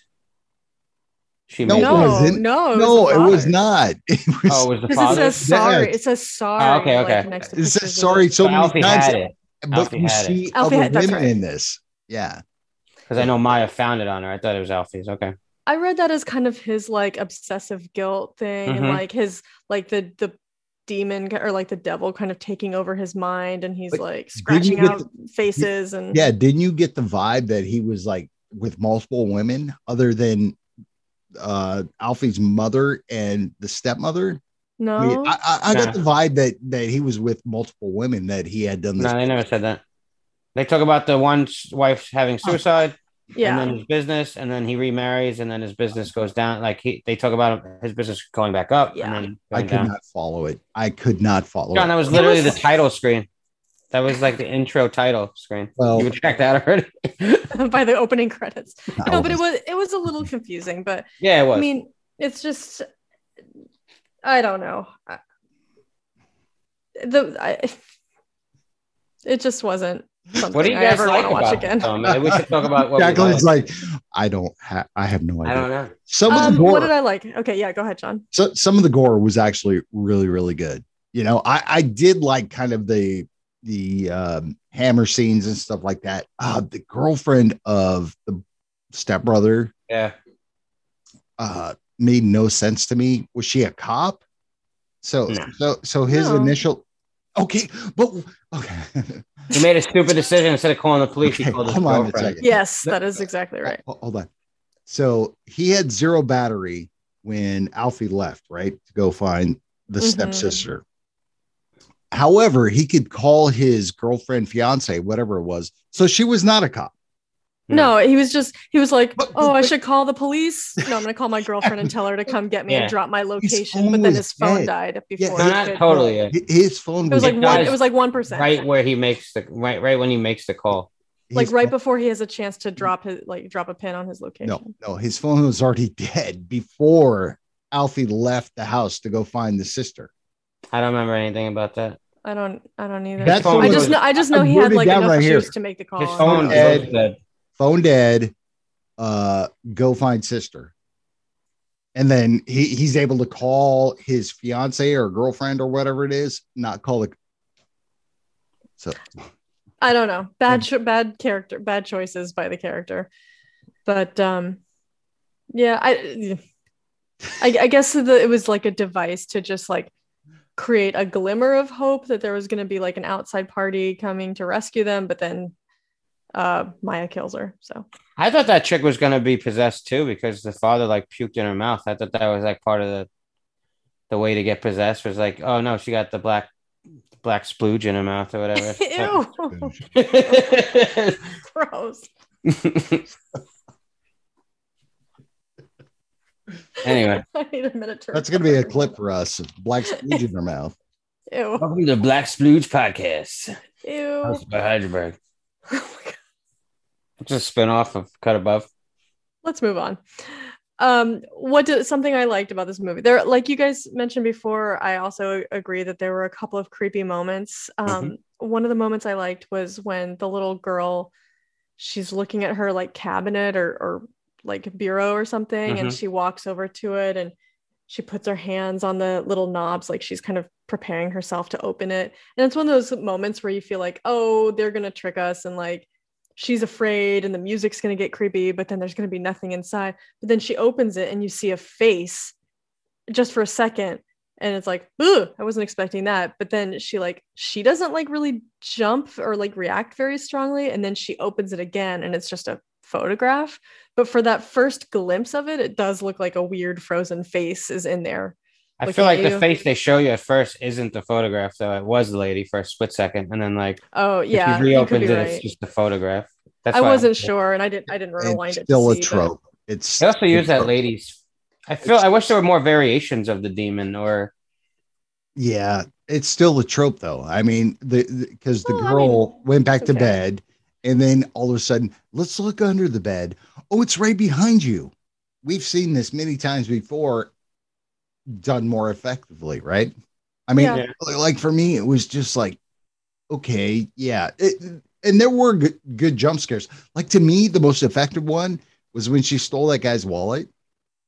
She No, made it no, it. wasn't. no, it no, was it was not. It was, Oh, it was the Because it father. says sorry. Yes. It says sorry. Oh, okay, like, okay. next to it says sorry it. so But many Alfie times, had it but Alfie you had it. see Alfie other had- women right. in this. Yeah, because I know Maya found it on her. I thought it was Alfie's. Okay. I read that as kind of his like obsessive guilt thing and Mhm. like his like the the demon or like the devil kind of taking over his mind and he's But like scratching get out faces and yeah. Didn't you get the vibe that he was like with multiple women other than uh Alfie's mother and the stepmother? no I mean, I, I, I Nah. got the vibe that that he was with multiple women that he had done this. No, they never said that. They talk about the one wife having suicide, yeah and then his business, and then he remarries, and then his business goes down. Like he, they talk about his business going back up, Yeah. and then I could down. not follow it. I could not follow John, it. that was literally was- the title screen. That was like the intro title screen. Well- you checked that already. by the opening credits I no but it was- was it was a little confusing but yeah, it was. I mean it's just I don't know I- the I, it just wasn't something what do you guys ever like want to watch about again it? Um, we should talk about what we Jacqueline's like. like, I don't have. I have no idea. I don't know. Some of um, the gore, what did I like okay yeah go ahead John so some of the gore was actually really really good you know i i did like kind of the the um hammer scenes and stuff like that uh the girlfriend of the stepbrother Yeah, uh made no sense to me was she a cop so No. so so his No. initial okay but okay he made a stupid decision instead of calling the police. Okay, he called his hold on a girlfriend. second. yes That- that is exactly right Ho- hold on so he had zero battery when alfie left right to go find the Mhm. stepsister however he could call his girlfriend fiance whatever it was so she was not a cop No, he was just he was like, But- "Oh, I but- should call the police." No, I'm gonna call my girlfriend and tell her to come get me Yeah. and drop my location. But then his phone dead. died before. No, he not could- totally. Yeah. His phone It was like one, it was like one percent. Right where he makes the right, right when he makes the call. Like his right phone- before he has a chance to drop his like drop a pin on his location. no no his phone was already dead before alfie left the house to go find the sister I don't remember anything about that. I don't. I don't either. That's phone I was- just know. I just know I he had like down enough right here. juice to make the call. His phone that Ed- was was dead. phone dead uh go find sister and then he he's able to call his fiance or girlfriend or whatever it is not call it so I don't know. Bad, cho- bad character, bad choices by the character. But um, yeah, I, I, I guess the, it was like a device to just like create a glimmer of hope that there was going to be like an outside party coming to rescue them. But then uh, Maya kills her. So I thought that chick was gonna be possessed too because the father like puked in her mouth. I thought that was like part of the the way to get possessed was like, oh no, she got the black black splooge in her mouth or whatever. ew, gross. Anyway, I need a minute to. That's gonna be a clip for us. Black splooge in their mouth. Ew. welcome to the Black Splooge Podcast, Ew. hosted by Hydraberg. Oh my God. It's a spin-off of Cut Above. Let's move on. Um, what did something I liked about this movie? There, like you guys mentioned before, I also agree that there were a couple of creepy moments. Um, one of the moments I liked was when the little girl, she's looking at her like cabinet or or like bureau or something, and mm-hmm. she walks over to it and she puts her hands on the little knobs like she's kind of preparing herself to open it. And it's one of those moments where you feel like, oh, they're gonna trick us and like she's afraid and the music's going to get creepy, but then there's going to be nothing inside. But then she opens it and you see a face just for a second. And it's like, ooh, I wasn't expecting that. But then she like, she doesn't like really jump or like react very strongly. And then she opens it again and it's just a photograph. But for that first glimpse of it, it does look like a weird frozen face is in there. I feel like the face they show you at first isn't the photograph, though. It was the lady for a split second, and then like Oh yeah, if you you reopened be it, right. it's just the photograph. That's I wasn't sure, and I didn't. I didn't rewind It's it. to still a see, but- trope. It's They also use that trope. lady's. I feel. I wish there were more variations of the demon, or Yeah, it's still a trope though. I mean, the because the, Well, I girl went back to okay. bed, and then all of a sudden, let's look under the bed. Oh, it's right behind you. We've seen this many times before, done more effectively, right? I mean, Yeah. like for me, it was just like, okay, yeah, it, and there were good, good jump scares. Like to me, the most effective one was when she stole that guy's wallet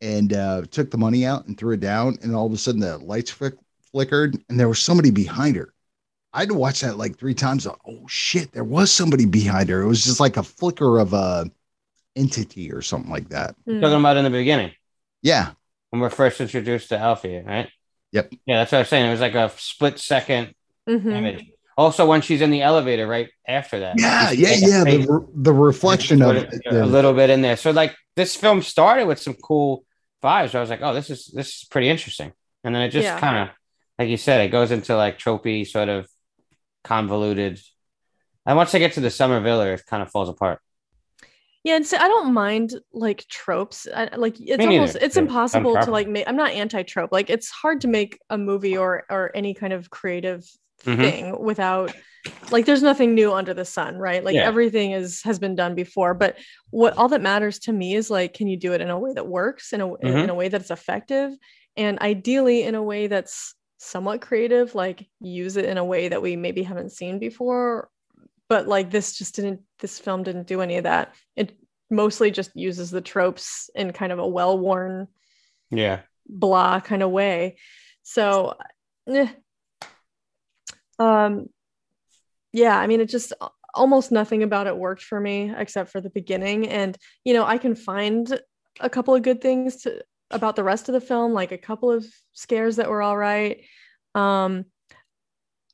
and uh, took the money out and threw it down, and all of a sudden the lights flick- flickered, and there was somebody behind her. I had to watch that like three times. Oh shit, there was somebody behind her. It was just like a flicker of a entity or something like that. Hmm. talking about in the beginning Yeah, when we're first introduced to Alfie, right? Yep. Yeah, that's what I was saying. It was like a split second Mhm. image. Also, when she's in the elevator, right after that. yeah, yeah, yeah. The, re- the reflection of it. a, a little bit in there. So like this film started with some cool vibes. I was like, oh, this is this is pretty interesting. And then it just Yeah. kind of, like you said, it goes into like tropey, sort of convoluted. And once they get to the summer villa, it kind of falls apart. Yeah, and so I don't mind like tropes. I, like it's Me neither. almost it's Yeah, impossible to like make. I'm not anti-trope. Like it's hard to make a movie or or any kind of creative Mhm. thing without like there's nothing new under the sun, right? Like Yeah. everything is has been done before. But what all that matters to me is like, can you do it in a way that works, in a in Mhm. a way that's effective, and ideally in a way that's somewhat creative. Like use it in a way that we maybe haven't seen before but like this just didn't this film didn't do any of that it mostly just uses the tropes in kind of a well-worn Yeah. blah kind of way so eh. um yeah i mean it just almost nothing about it worked for me except for the beginning and you know i can find a couple of good things to about the rest of the film like a couple of scares that were all right. Um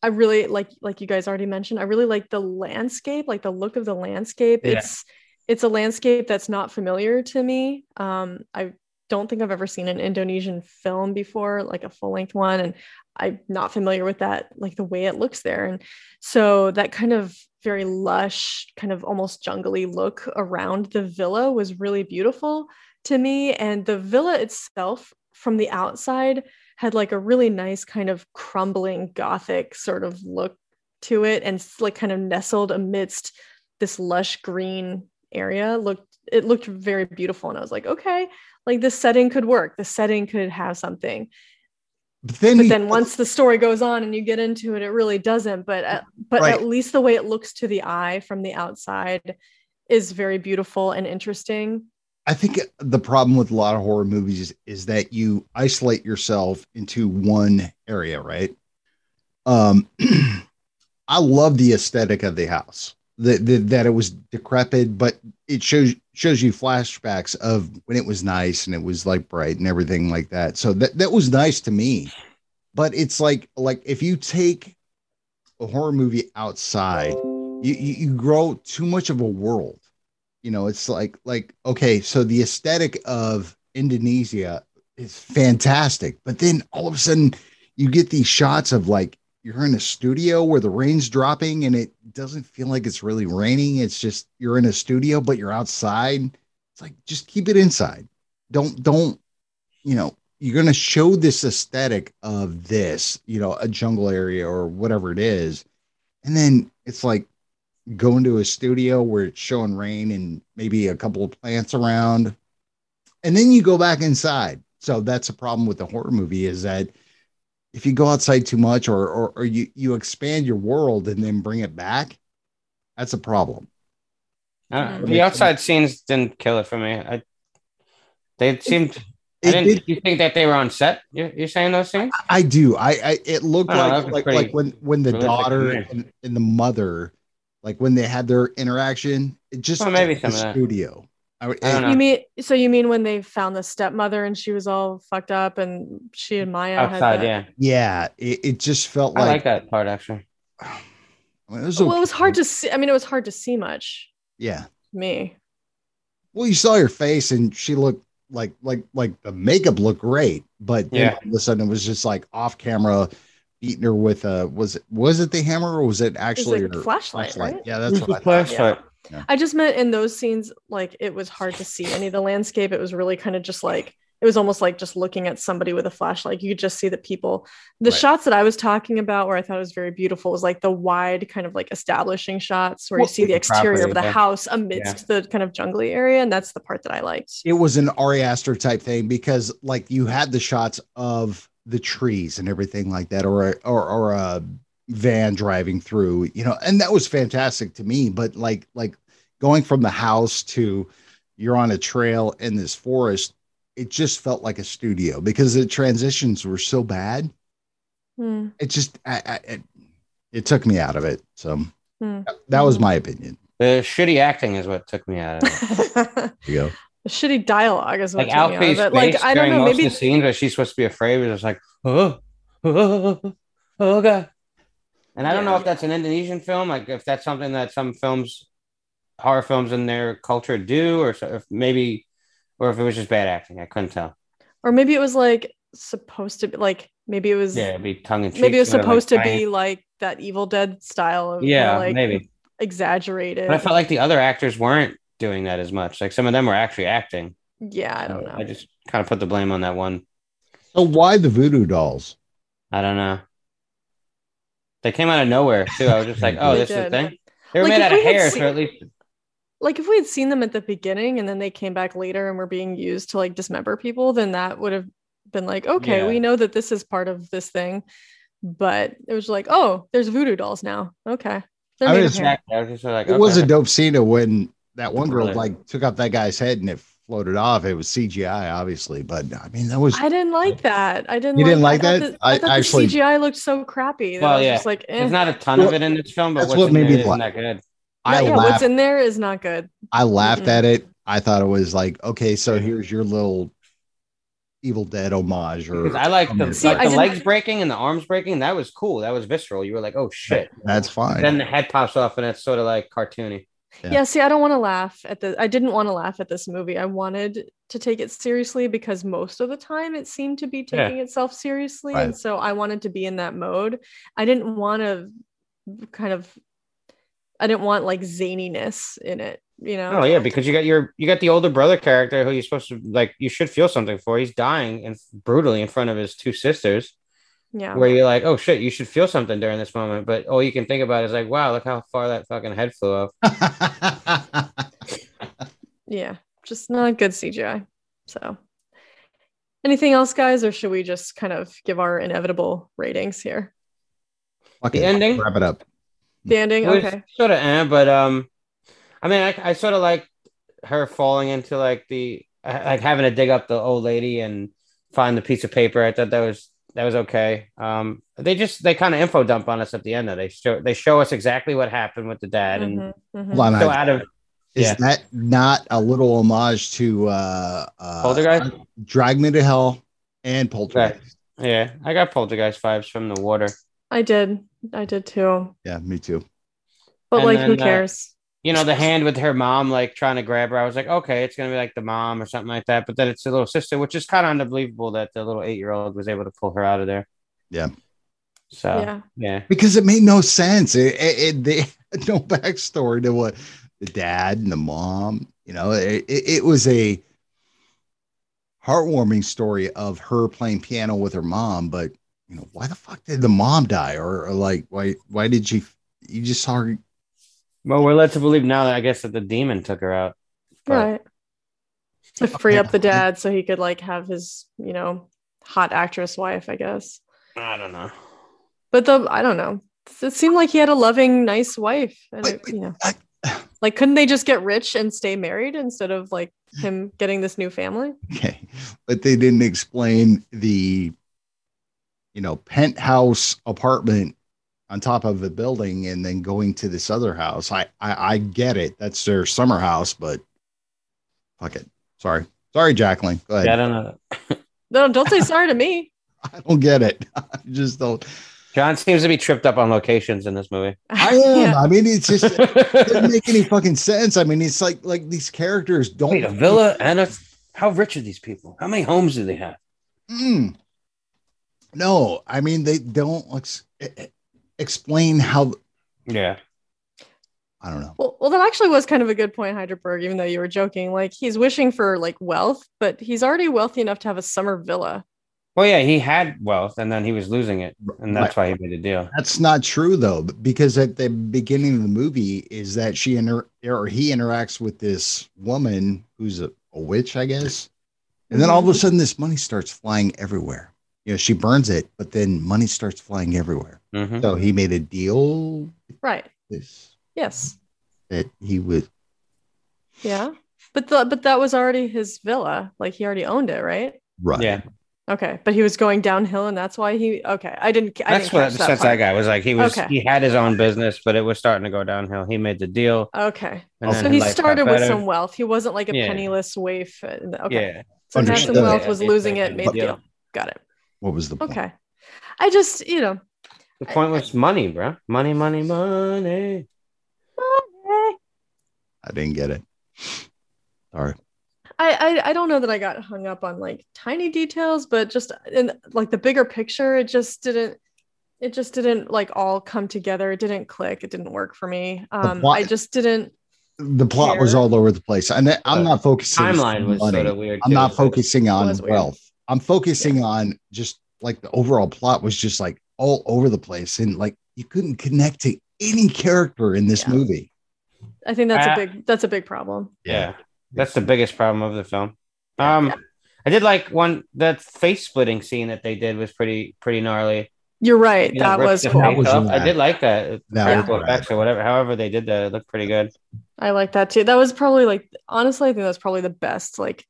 I really like like you guys already mentioned I really like the landscape like the look of the landscape. Yeah. it's it's a landscape that's not familiar to me. Um I don't think I've ever seen an Indonesian film before like a full length one and I'm not familiar with that like the way it looks there. And so that kind of very lush kind of almost jungly look around the villa was really beautiful to me and the villa itself from the outside had like a really nice kind of crumbling gothic sort of look to it and like kind of nestled amidst this lush green area looked it looked very beautiful and i was like okay like this setting could work. The setting could have something. But then, but he- then once the story goes on and you get into it it really doesn't but uh, at, but Right. at least the way it looks to the eye from the outside is very beautiful and interesting I think the problem with a lot of horror movies is that you isolate yourself into one area, right? Um, I love the aesthetic of the house. That that that it was decrepit, but it shows shows you flashbacks of when it was nice and it was like bright and everything like that. So that that was nice to me. But it's like like if you take a horror movie outside, you you, you grow too much of a world you know it's like like okay so the aesthetic of indonesia is fantastic but then all of a sudden you get these shots of like you're in a studio where the rain's dropping and it doesn't feel like it's really raining. It's just you're in a studio but you're outside. It's like just keep it inside. Don't don't you know, you're going to show this aesthetic of this, you know, a jungle area or whatever it is. And then it's like go into a studio where it's showing rain and maybe a couple of plants around. And then you go back inside. So that's a problem with the horror movie is that if you go outside too much or, or, or you, you expand your world and then bring it back, that's a problem. Uh, the outside scenes didn't kill it for me. I, they seemed. I It didn't. did- you think that they were on set? You're, you're saying those things? I do. I, I it looked I like like like when when the realistic daughter me. and, and the mother, like when they had their interaction, it just Well, maybe the some of studio. I, would- I don't know. You mean so you mean when they found the stepmother and she was all fucked up and she and Maya had Outside, that- yeah. yeah, it, it just felt I like, like that part actually. I mean, it was Well, it was hard to see. I mean, it was hard to see much Yeah. me. Well, you saw her face and she looked like like like the makeup looked great, but then Yeah. all of a sudden it was just like off camera beating her with a was it was it the hammer or was it actually like her flashlight, right? Yeah, that's what the I thought. flashlight? I just meant in those scenes, like it was hard to see any of the landscape. It was really kind of just like it was almost like just looking at somebody with a flashlight. You could just see the people. The Right. shots that I was talking about, where I thought it was very beautiful, was like the wide kind of like establishing shots where Well, you see the the exterior of the yeah. house amidst the kind of jungly area, and that's the part that I liked. It was an Ari Aster type thing because like you had the shots of the trees and everything like that, or a, or or a van driving through, you know, and that was fantastic to me. But like like going from the house to you're on a trail in this forest, it just felt like a studio because the transitions were so bad. Hmm. It just I, I, it, it took me out of it. So Hmm. that was my opinion. The shitty acting is what took me out of it. There you go. Shitty dialogue is what like took out of Alfie's face Like I don't know, most maybe of the scenes where she's supposed to be afraid, was just like, oh, oh, oh, god. And I don't know if that's an Indonesian film, like if that's something that some films, horror films in their culture do, or so, if maybe, or if it was just bad acting. I couldn't tell. or maybe it was like supposed to be like maybe it was Yeah, it'd be tongue in cheek. maybe it was supposed like, to be like that Evil Dead style of Yeah, like maybe. exaggerated. But I felt like the other actors weren't doing that as much. Like some of them were actually acting. yeah, I don't know. I just kind of put the blame on that one. So why the voodoo dolls? I don't know. They came out of nowhere too. I was just like, oh, They this is did. the thing. They were Like, made if out of we had hair, seen- so at least like if we had seen them at the beginning and then they came back later and were being used to like dismember people, then that would have been like, okay, Yeah. we know that this is part of this thing. But it was like, oh, there's voodoo dolls now. Okay. I was- hair. I was just like, It was a dope scene of when that one girl like took off that guy's head and it floated off. It was CGI, obviously, but I mean that was I didn't like that. I didn't. You didn't like I thought that? the- I, I thought actually- the CGI looked so crappy. That Well, was yeah. just like, eh. There's not a ton Well, of it in this film, but that's what's what in made there me isn't laugh. that good. I yeah, laughed. what's in there is not good. I laughed Mm-mm. at it. I thought it was like okay, so here's your little Evil Dead homage, or I like the, See, like I the legs breaking and the arms breaking. That was cool. That was visceral. You were like, oh shit. that's fine. Then the head pops off and it's sort of like cartoony. Yeah. Yeah. see, I don't want to laugh at the. I didn't want to laugh at this movie. I wanted to take it seriously because most of the time it seemed to be Yeah. taking itself seriously, Right. and so I wanted to be in that mode. I didn't want to kind of. I didn't want like zaniness in it, you know. Oh yeah, because you got your you got the older brother character who you're supposed to like. You should feel something for. He's dying and brutally in front of his two sisters. Yeah. Where you're like, oh shit, you should feel something during this moment. But all you can think about is like, wow, look how far that fucking head flew off. yeah, just not good CGI. So, anything else, guys, or should we just kind of give our inevitable ratings here? Okay, The ending? Wrap it up. The ending, okay. sort of, eh, but um, I mean, I, I sort of like her falling into like the like having to dig up the old lady and find the piece of paper. I thought that was that was okay. Um, they just they kind of info dump on us at the end. Of they show they show us exactly what happened with the dad, and Mhm, mhm. Hold on, so I- out of is yeah. that not a little homage to uh, uh, Poltergeist? Drag Me to Hell and Poltergeist? yeah, I got poltergeist vibes from the water. I did. I did too. Yeah, me too. But And like, who then, uh, cares? You know, the hand with her mom like trying to grab her. I was like, okay, it's gonna be like the mom or something like that. But then it's the little sister, which is kind of unbelievable that the little eight year old was able to pull her out of there. Yeah. So yeah. yeah. Because it made no sense. It, it, it they had no backstory to what the dad and the mom. You know, it, it, it was a heartwarming story of her playing piano with her mom, but you know, why the fuck did the mom die? Or, or like why why did she you just saw her Well, we're led to believe now that I guess that the demon took her out. But- right. To free up the dad so he could like have his, you know, hot actress wife, I guess. I don't know. But the I don't know. It seemed like he had a loving, nice wife. And Wait, it, wait, you know, I- like couldn't they just get rich and stay married instead of like him getting this new family? Okay. But they didn't explain the, you know, penthouse apartment on top of a building and then going to this other house. I, I, I get it. That's their summer house, but fuck it. Sorry. Sorry, Jacqueline. Go ahead. Yeah, I don't know. No, don't say sorry to me. I don't get it. I just don't. John seems to be tripped up on locations in this movie. I am. Yeah. I mean, it's just it doesn't make any fucking sense. I mean, it's like like these characters don't Wait, a villa and a. How rich are these people? How many homes do they have? Mm. No, I mean they don't ex- e- explain how. Yeah. I don't know. Well, well, that actually was kind of a good point, Hydraberg, even though you were joking. Like he's wishing for like wealth, but he's already wealthy enough to have a summer villa. Well, yeah, he had wealth and then he was losing it, and that's why he made a deal. That's not true though, because at the beginning of the movie is that she inter- or he interacts with this woman who's a, a witch, I guess, and then all of a mm-hmm. sudden this money starts flying everywhere. You know, she burns it, but then money starts flying everywhere. Mhm. So he made a deal. Right. This Yes. that he would. Yeah. But the, but that was already his villa. Like he already owned it, right? Right. Yeah, Okay. But he was going downhill, and that's why he. Okay. I didn't. I that's didn't what catch the that sense part. I got was like he was Okay. he had his own business, but it was starting to go downhill. He made the deal. Okay. So he started with some wealth. He wasn't like a Yeah. penniless waif. Okay. Yeah, So he had some wealth, Yeah, was losing it, made yeah. the deal. Got it. What was the point? Okay. I just, you know, the point was money, bro. Money, money, money. I didn't get it. Sorry. I, I I don't know that I got hung up on like tiny details, but just in like the bigger picture, it just didn't it just didn't like all come together. It didn't click. It didn't work for me. Um plot- I just didn't The plot was all over the place, and I- I'm not focusing. Timeline on was money. sort of weird. I'm too. not focusing on wealth. I'm focusing on just like the overall plot was just like all over the place, and like you couldn't connect to any character in this Yeah. movie. I think that's Ah. a big that's a big problem. Yeah, that's the biggest problem of the film. Um, I did like one that face splitting scene that they did was pretty pretty gnarly. You're right. You know, that was the cool. That was. I did like that. That Practical was rad. effects or whatever. However they did that, it looked pretty good. I like that too. That was probably like honestly, I think that's probably the best like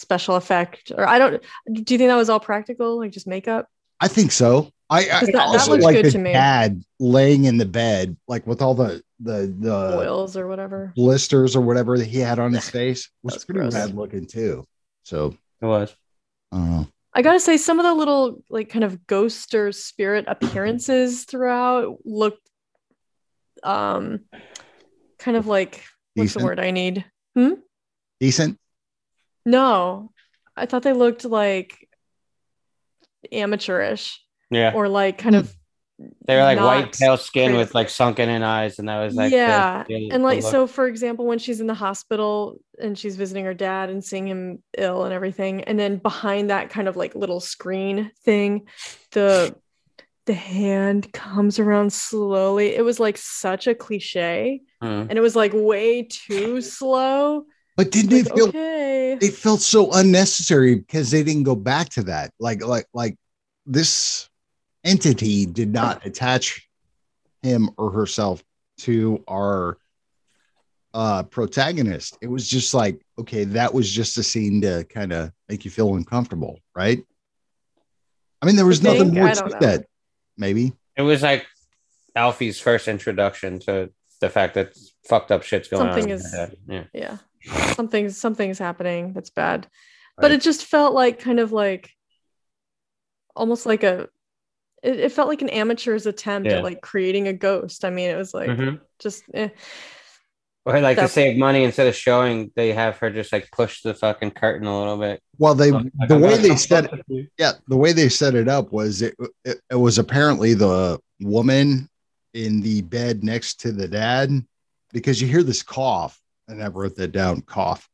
special effect. Or I don't do you think that was all practical, like just makeup? I think so. I, I 'Cause that- that also looked like good the to me. dad laying in the bed, like with all the the the Oils or whatever. blisters or whatever that he had on his face was That's pretty gross. bad looking too. So It was. I don't know. I gotta say, some of the little like kind of ghost or spirit appearances throughout looked um kind of like what's Decent? the word I need? Hmm? Decent. No. I thought they looked like amateurish Yeah, or like kind of they were like white pale skin creative. with like sunken in eyes, and that was like yeah the- and like so for example when she's in the hospital and she's visiting her dad and seeing him ill and everything and then behind that kind of like little screen thing the the hand comes around slowly it was like such a cliche Mm. and it was like way too slow But didn't Like, it feel okay it felt so unnecessary because they didn't go back to that. Like like like this entity did not attach him or herself to our uh protagonist. It was just like, okay, that was just a scene to kind of make you feel uncomfortable, right? I mean, there was You nothing think? more to know. that. Maybe. It was like Alfie's first introduction to the fact that fucked up shit's going Something on. in is- Yeah. yeah something's something's happening that's bad but Right. it just felt like kind of like almost like a it, it felt like an amateur's attempt Yeah. at like creating a ghost i mean it was like Mhm. just eh. Or like to save money instead of showing, they have her just like push the fucking curtain a little bit. Well, they Like, the I'm way they come said close yeah the way they set it up was it, it it was apparently the woman in the bed next to the dad because you hear this cough and i wrote that down cough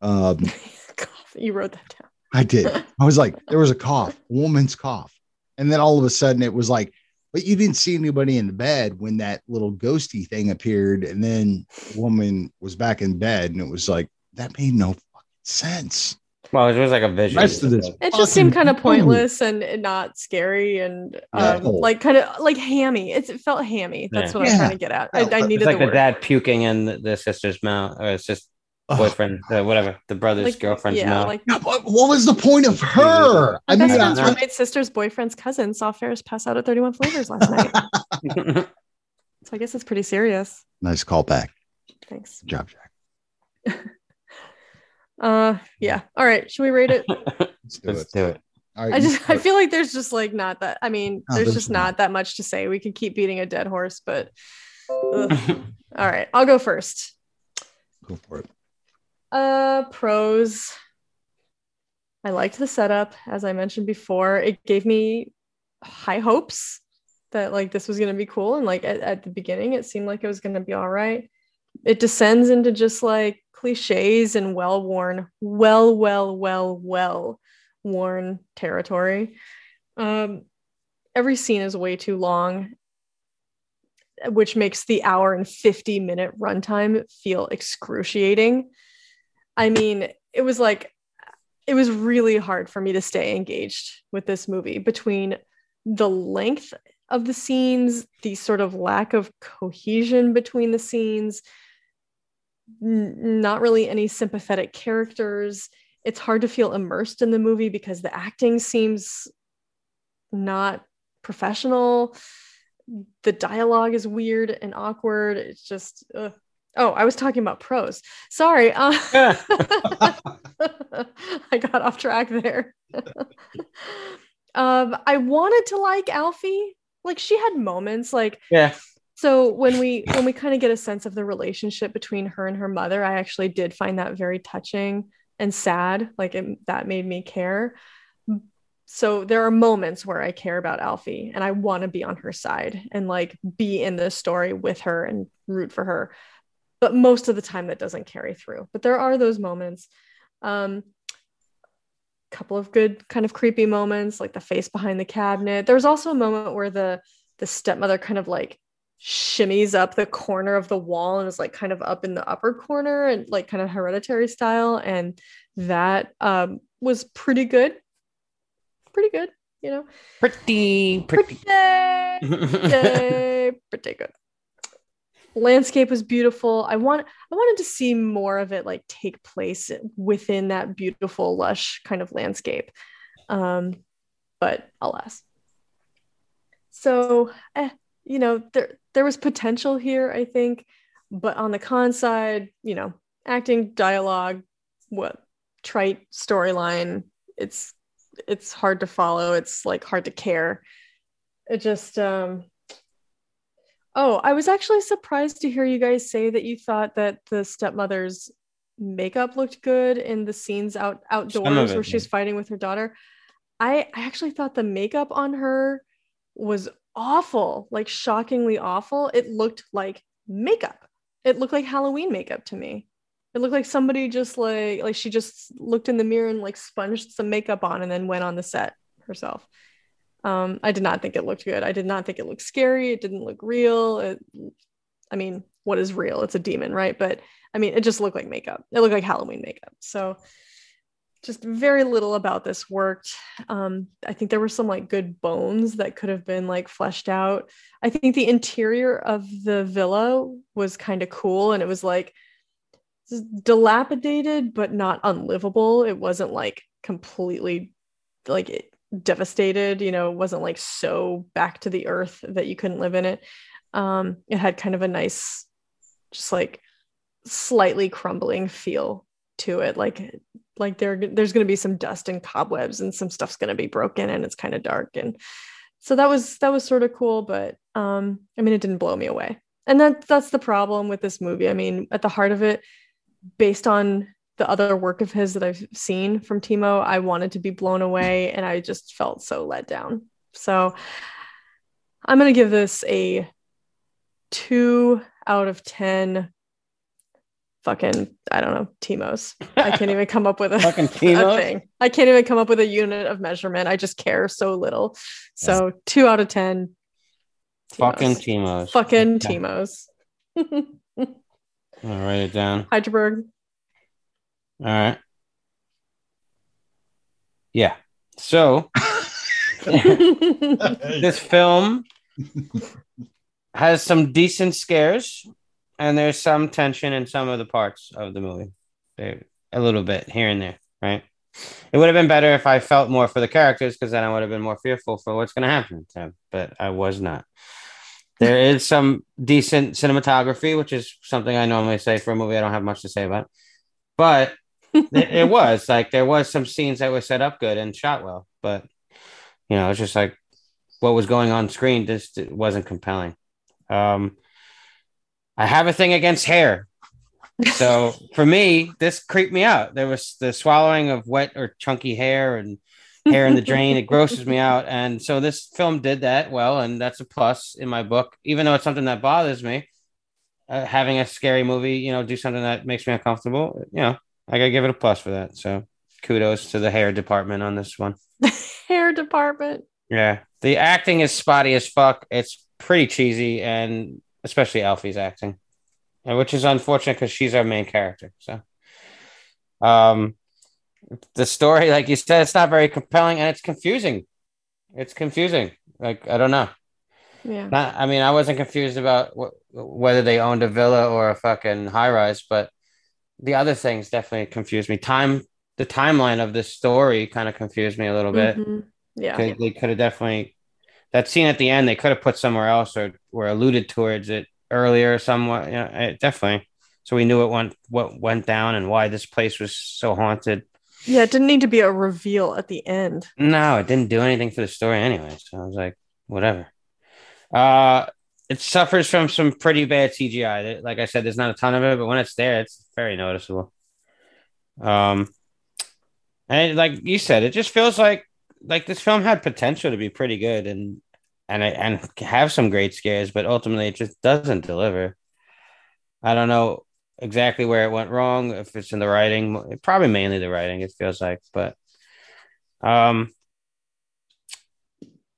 um cough. you wrote that down I did. I was like, there was a cough, a woman's cough. And then all of a sudden it was like, but you didn't see anybody in the bed when that little ghosty thing appeared. And then the woman was back in bed and it was like, that made no fucking sense. Well, it was like a vision. Rest of this It just seemed kind of pointless and, and not scary and um, No. like kind of like hammy. It's, it felt hammy. That's Yeah. what I'm Yeah. trying to get at. I, Well, I it's needed It's like the the word. dad puking in the, the sister's mouth, or it's just Ugh. boyfriend, uh, whatever, the brother's Like, girlfriend's yeah, mouth. like Yeah, what, what was the point of her? I my mean, best friend's I- roommate's sister's boyfriend's cousin saw Ferris pass out at 31 Flavors last night. So I guess it's pretty serious. nice callback. Thanks. Good job, Jack. Uh, yeah. All right. Should we rate it? Let's do Let's it. do it. All right, I just I feel like there's just like not that. I mean, No, there's there's just not. not that much to say. We could keep beating a dead horse, but all right. I'll go first. Go for it. Uh, pros. I liked the setup, as I mentioned before. It gave me high hopes that like this was gonna be cool, and like at, at the beginning, it seemed like it was gonna be all right. It descends into just like cliches and well-worn, well, well, well, well worn territory. Um, every scene is way too long, which makes the hour and 50 minute runtime feel excruciating. I mean, it was like, it was really hard for me to stay engaged with this movie between the length of the scenes, the sort of lack of cohesion between the scenes, not really any sympathetic characters. It's hard to feel immersed in the movie because the acting seems not professional. The dialogue is weird and awkward. It's just, oh, I was talking about pros. Sorry. Uh, I got off track there. um, I wanted to like Alfie. Like she had moments like yeah. So when we when we kind of get a sense of the relationship between her and her mother, I actually did find that very touching and sad. Like it, that made me care. So there are moments where I care about Alfie and I want to be on her side and like be in this story with her and root for her. But most of the time that doesn't carry through. But there are those moments. Um couple of good kind of creepy moments like the face behind the cabinet. There's also a moment where the the stepmother kind of like shimmies up the corner of the wall and is like kind of up in the upper corner and like kind of hereditary style and that um was pretty good. Pretty good you know? Pretty, pretty. Pretty. pretty, good. Landscape was beautiful. I want i wanted to see more of it like take place within that beautiful lush kind of landscape. Um but alas. So eh, you know there there was potential here i think but on the con side you know acting dialogue what trite storyline it's it's hard to follow. It's like hard to care. It just um oh i was actually surprised to hear you guys say that you thought that the stepmother's makeup looked good in the scenes out outdoors it where she's did. fighting with her daughter. I i actually thought the makeup on her was awful like shockingly awful. It looked like makeup. It looked like halloween makeup to me. It looked like somebody just like like she just looked in the mirror and like sponged some makeup on and then went on the set herself. Um i did not think it looked good. I did not think it looked scary. It didn't look real. It, i mean what is real? It's a demon right? But i mean it just looked like makeup. It looked like halloween makeup. So just very little about this worked. Um i think there were some like good bones that could have been like fleshed out. I think the interior of the villa was kind of cool and it was like dilapidated but not unlivable. It wasn't like completely like devastated you know it wasn't like so back to the earth that you couldn't live in it. Um it had kind of a nice just like slightly crumbling feel to it like like there there's going to be some dust and cobwebs and some stuff's going to be broken and it's kind of dark. And so that was that was sort of cool but um i mean it didn't blow me away. And that that's the problem with this movie. I mean at the heart of it based on the other work of his that I've seen from Timo, I wanted to be blown away and I just felt so let down. So I'm going to give this a two out of 10 fucking I don't know Timos. I can't even come up with a, Fucking a thing. I can't even come up with a unit of measurement. I just care so little. So two out of ten. Fucking Timos. Timos. Fucking Okay. Timos. I'll write it down. Hydraberg. All right. Yeah. So this film has some decent scares and there's some tension in some of the parts of the movie. There, a little bit here and there, right? It would have been better if I felt more for the characters because then I would have been more fearful for what's going to happen to them, but I was not. There is some decent cinematography, which is something I normally say for a movie I don't have much to say about. But it, it was like there was some scenes that were set up good and shot well, but you know, it's just like what was going on screen just wasn't compelling. Um, I have a thing against hair. So for me, this creeped me out. There was the swallowing of wet or chunky hair and hair in the drain. It grosses me out. And so this film did that well, and that's a plus in my book, even though it's something that bothers me. Uh, having a scary movie, you know, do something that makes me uncomfortable, you know, I gotta give it a plus for that. So kudos to the hair department on this one. Hair department. Yeah, the acting is spotty as fuck. It's pretty cheesy, and especially Alfie's acting, and which is unfortunate because she's our main character. So, um, the story, like you said, it's not very compelling, and it's confusing. It's confusing. Like I don't know. Yeah. Not, I mean, I wasn't confused about wh- whether they owned a villa or a fucking high rise, but the other things definitely confused me. Time, the timeline of this story kind of confused me a little bit. Mhm. Yeah. They could have definitely that scene at the end they could have put somewhere else or or alluded towards it earlier somewhat yeah it, definitely so we knew it went what went down and why this place was so haunted Yeah. It didn't need to be a reveal at the end. no it didn't do anything for the story anyway so i was like whatever uh it suffers from some pretty bad cgi like i said there's not a ton of it but when it's there it's very noticeable um and like you said it just feels like like this film had potential to be pretty good and and and have some great scares, but ultimately it just doesn't deliver. I don't know exactly where it went wrong. If it's in the writing, probably mainly the writing. It feels like, but um,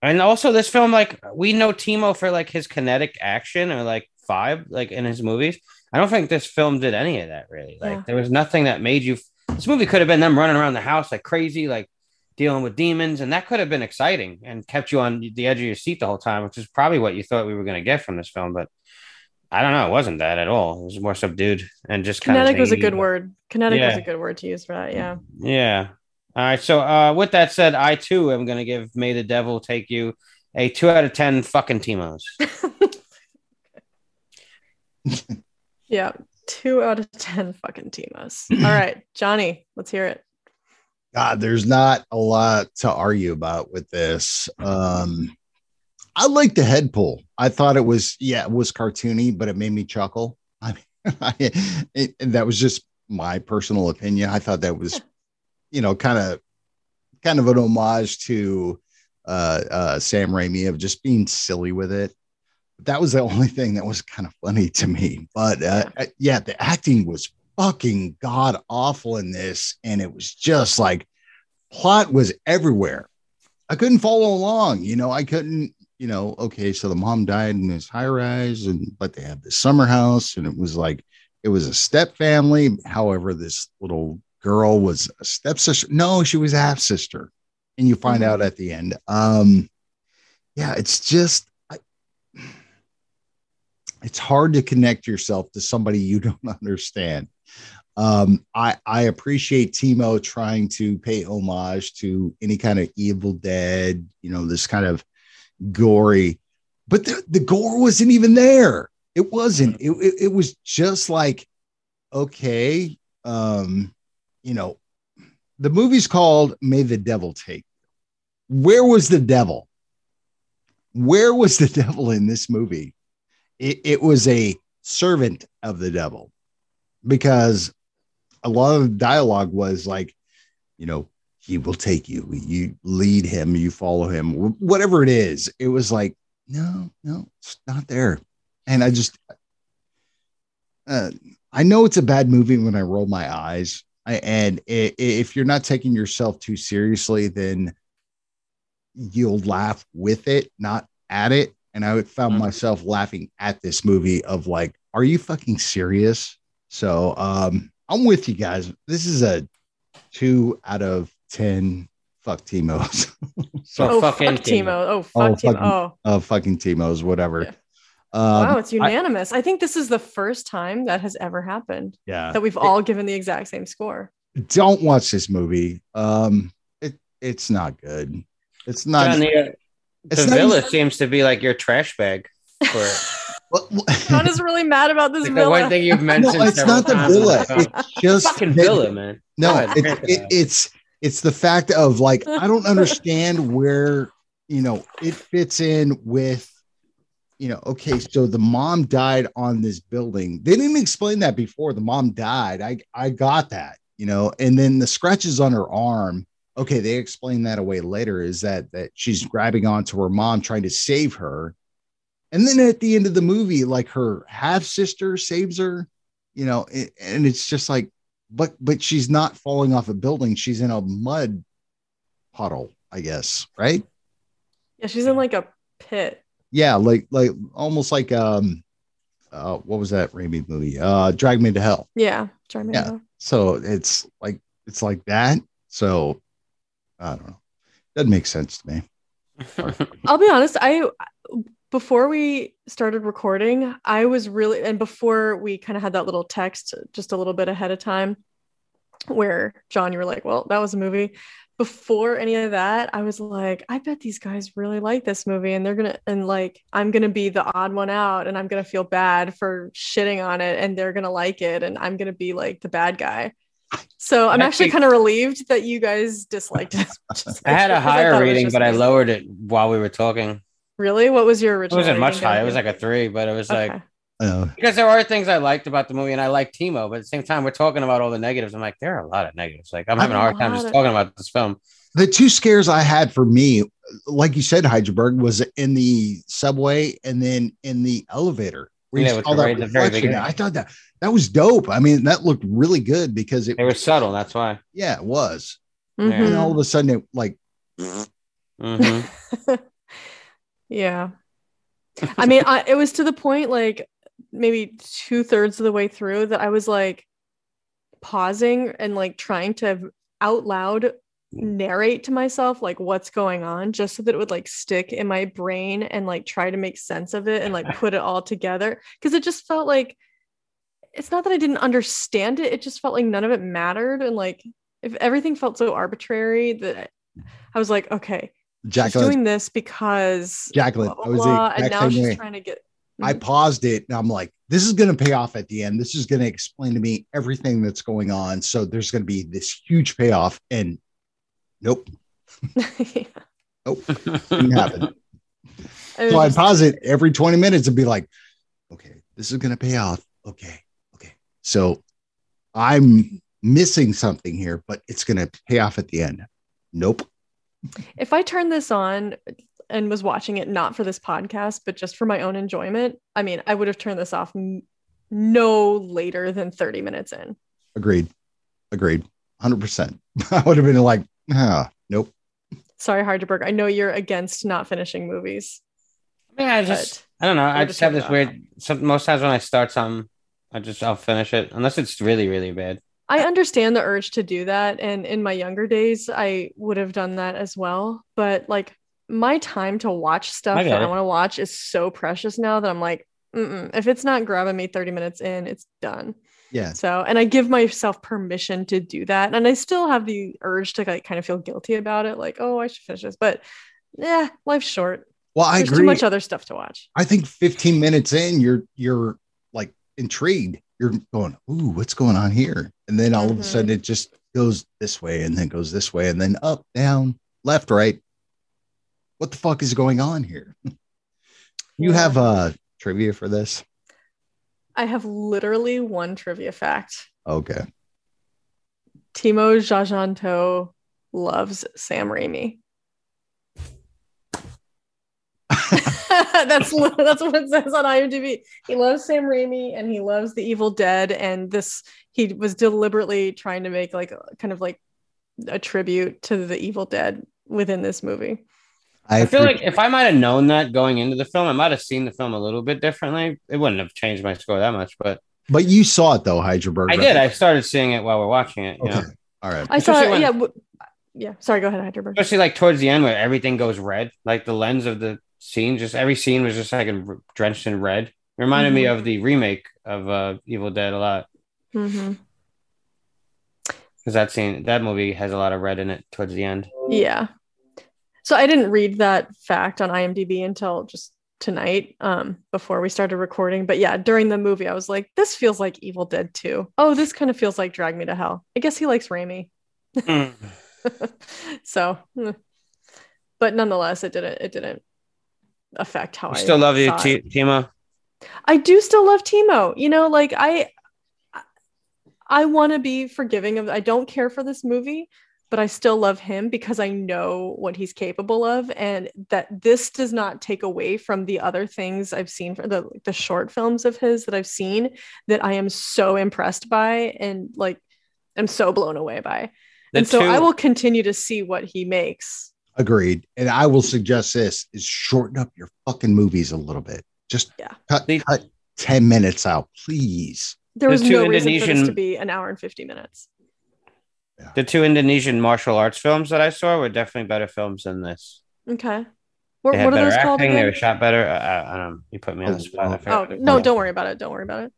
and also this film, like we know Timo for like his kinetic action or like five, like in his movies. I don't think this film did any of that really. Like Yeah. there was nothing that made you. This movie could have been them running around the house like crazy, like dealing with demons, and that could have been exciting and kept you on the edge of your seat the whole time, which is probably what you thought we were going to get from this film. But I don't know, it wasn't that at all. It was more subdued and just kind Kinetic of was a good word. Kinetic was a good word to use for that. Yeah. Yeah. All right. So, uh, with that said, I too am going to give "May the Devil Take You" a two out of ten fucking Timos. Yeah. Two out of 10 fucking Timos. All right. Johnny, let's hear it. God, there's not a lot to argue about with this. Um, I like the head pull. I thought it was, yeah, it was cartoony, but it made me chuckle. I mean, I, it, that was just my personal opinion. I thought that was, you know, kind of, kind of an homage to uh, uh, Sam Raimi of just being silly with it. But That was the only thing that was kind of funny to me. But uh, yeah, the acting was fucking god awful in this, and it was just like plot was everywhere. I couldn't follow along. You know, I couldn't. You know, okay, so the mom died in this high rise, and but they had this summer house, and it was like it was a step family. However, this little girl was a stepsister. No, she was a half sister, and you find Mhm. out at the end. Um, yeah, it's just. I, it's hard to connect yourself to somebody you don't understand. Um, I I appreciate Timo trying to pay homage to any kind of Evil Dead, you know, this kind of gory, but the, the gore wasn't even there. It wasn't. It, it, it was just like, okay, um, you know, the movie's called May the Devil Take. Where was the devil? Where was the devil in this movie? It, it was a servant of the devil because a lot of the dialogue was like, you know, he will take you. You lead him, you follow him, whatever it is. It was like, no, no, it's not there. And I just, uh, I know it's a bad movie when I roll my eyes. I, and if you're not taking yourself too seriously, then you'll laugh with it, not at it. And I found Mhm. myself laughing at this movie of like, are you fucking serious? So um, I'm with you guys. This is a two out of ten fuck Timos. so oh, fucking fuck Timo. Timo. Oh, fuck Oh, Timo. fucking- Oh, uh, fucking Timos, whatever. Yeah. Um, wow, it's unanimous. I, think this is the first time that has ever happened yeah. that we've all given the exact same score. don't watch this movie. Um, it it's not good. It's not. John, the, uh, it's the not villa even- seems to be like your trash bag. For it. What- what- John is really mad about this Like the villa. one thing you've no, mentioned. it's not the times villa. It's just fucking that- villa, man. No, Go ahead, it, it, it's it's the fact of like I don't understand where you know it fits in with you know okay so the mom died on this building they didn't explain that before the mom died i i got that you know and then the scratches on her arm okay they explain that away later is that that she's grabbing onto her mom trying to save her and then at the end of the movie like her half sister saves her you know it, and it's just like but but she's not falling off a building she's in a mud puddle i guess right yeah, she's in like a pit. yeah like like almost like um uh what was that Raimi movie uh drag me to hell Yeah, Charmander. Yeah. so it's like it's like that so i don't know doesn't make sense to me I'll be honest, I before we started recording, I was really and before we kind of had that little text just a little bit ahead of time where John you were like, "Well, that was a movie." Before any of that, I was like, "I bet these guys really like this movie and they're going to and like I'm going to be the odd one out and I'm going to feel bad for shitting on it and they're going to like it and I'm going to be like the bad guy." So I'm actually Actually- kind of relieved that you guys disliked it. as I had a did, 'cause I higher thought it rating, but I lowered it while we were talking. Really? What was your original? It wasn't much rating higher. It was like a three, but it was like Okay. uh, because there are things I liked about the movie, and I like Timo, but at the same time, we're talking about all the negatives. I'm like, there are a lot of negatives. Like I'm having a hard time just of- talking about this film. the two scares i had for me like you said Hydraberg was in the subway and then in the elevator where you Yeah, with saw the that the very reflection. i thought that that was dope i mean that looked really good because it They were subtle. That's why. yeah it was Yeah. and all of a sudden it like hmm yeah. I mean, I, it was to the point like maybe two thirds of the way through that I was like pausing and like trying to out loud narrate to myself like what's going on just so that it would like stick in my brain and like try to make sense of it and like put it all together because it just felt like it's not that I didn't understand it it just felt like none of it mattered and like if everything felt so arbitrary that I was like okay she's Jacqueline, doing this because Jacqueline, blah, blah, I was blah, and now she's way. trying to get I Mhm. paused it and I'm like, this is going to pay off at the end. This is going to explain to me everything that's going on. So there's going to be this huge payoff. And nope, nope, didn't happen. It was so I pause it every 20 minutes and be like, okay, this is going to pay off. Okay, okay. So I'm missing something here, but it's going to pay off at the end. Nope. If I turned this on and was watching it not for this podcast, but just for my own enjoyment, I mean, I would have turned this off n- no later than 30 minutes in. Agreed. Agreed. 100%. I would have been like, ah, nope. Sorry, Hydraberg. I know you're against not finishing movies. I mean, I just, I don't know. I would've just have this weird. Some, most times when I start something, I just I'll finish it unless it's really really bad. I understand the urge to do that. And in my younger days, I would have done that as well. But like my time to watch stuff I that get I want to watch is so precious now that I'm like, Mm-mm. if it's not grabbing me 30 minutes in, it's done. Yeah. So, and I give myself permission to do that. And I still have the urge to like kind of feel guilty about it. Like, oh, I should finish this. But yeah, life's short. Well, I There's agree. too much other stuff to watch. I think 15 minutes in, you're you're like intrigued. You're going, ooh, what's going on here? And then all of a sudden it just goes this way and then goes this way and then up, down, left, right. What the fuck is going on here? you have uh trivia for this? I have literally one trivia fact. Okay. Timo Tjahjanto loves Sam Raimi. that's that's what it says on IMDb. He loves Sam Raimi and he loves The Evil Dead, and this he was deliberately trying to make like kind of like a tribute to The Evil Dead within this movie. I feel like if I might have known that going into the film, I might have seen the film a little bit differently. It wouldn't have changed my score that much, but but you saw it though, Hydraberg. I did. I started seeing it while we're watching it. You Okay. know? All right. I saw, Especially when- yeah, w- yeah. Sorry, go ahead, Hydraberg. especially like towards the end where everything goes red, like the lens of the scene, just every scene was just like in- drenched in red. It reminded me Mhm. of the remake of uh, Evil Dead a lot hmm because that scene, that movie has a lot of red in it towards the end. Yeah. So I didn't read that fact on IMDb until just tonight, um, before we started recording. But yeah, during the movie, I was like, this feels like Evil Dead 2. Oh, this kind of feels like Drag Me to Hell. I guess he likes Raimi. so hmm. but nonetheless, it didn't it didn't affect how I still love you, T- Timo. I do still love Timo. You know, like I I want to be forgiving of I don't care for this movie, but I still love him because I know what he's capable of and that this does not take away from the other things I've seen for the the short films of his that I've seen that I am so impressed by and like I'm so blown away by. The and so two- I will continue to see what he makes. Agreed. And I will suggest this is shorten up your fucking movies a little bit. Just Yeah. cut, The- cut 10 minutes out, please. There The was two no reason for this to be an hour and 50 minutes. The two Indonesian martial arts films that I saw were definitely better films than this. Okay. What, They had what are better those called acting. They again? were shot better. I, I, I don't know. You put me on the spot. I forgot Oh what they're no! called. Don't worry about it. Don't worry about it.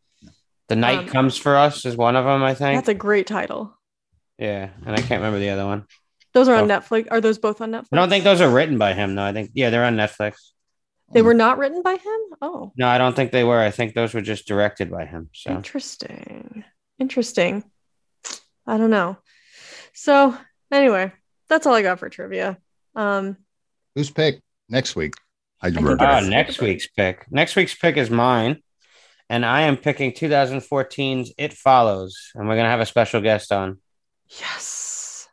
The Night um, Comes for Us is one of them. I think. That's a great title. yeah, and I can't remember the other one. Those are on Oh. Netflix. Are those both on Netflix? I don't think those are written by him. though. I think yeah, they're on Netflix. they were not written by him. Oh, No, I don't think they were. I think those were just directed by him. So interesting. Interesting. I don't know. So anyway, that's all I got for trivia. Um, Who's pick next week? think Hydraberg. Ah, Yes. next week's pick. Next week's pick is mine, and I am picking 2014's It Follows, and we're gonna have a special guest on. yes,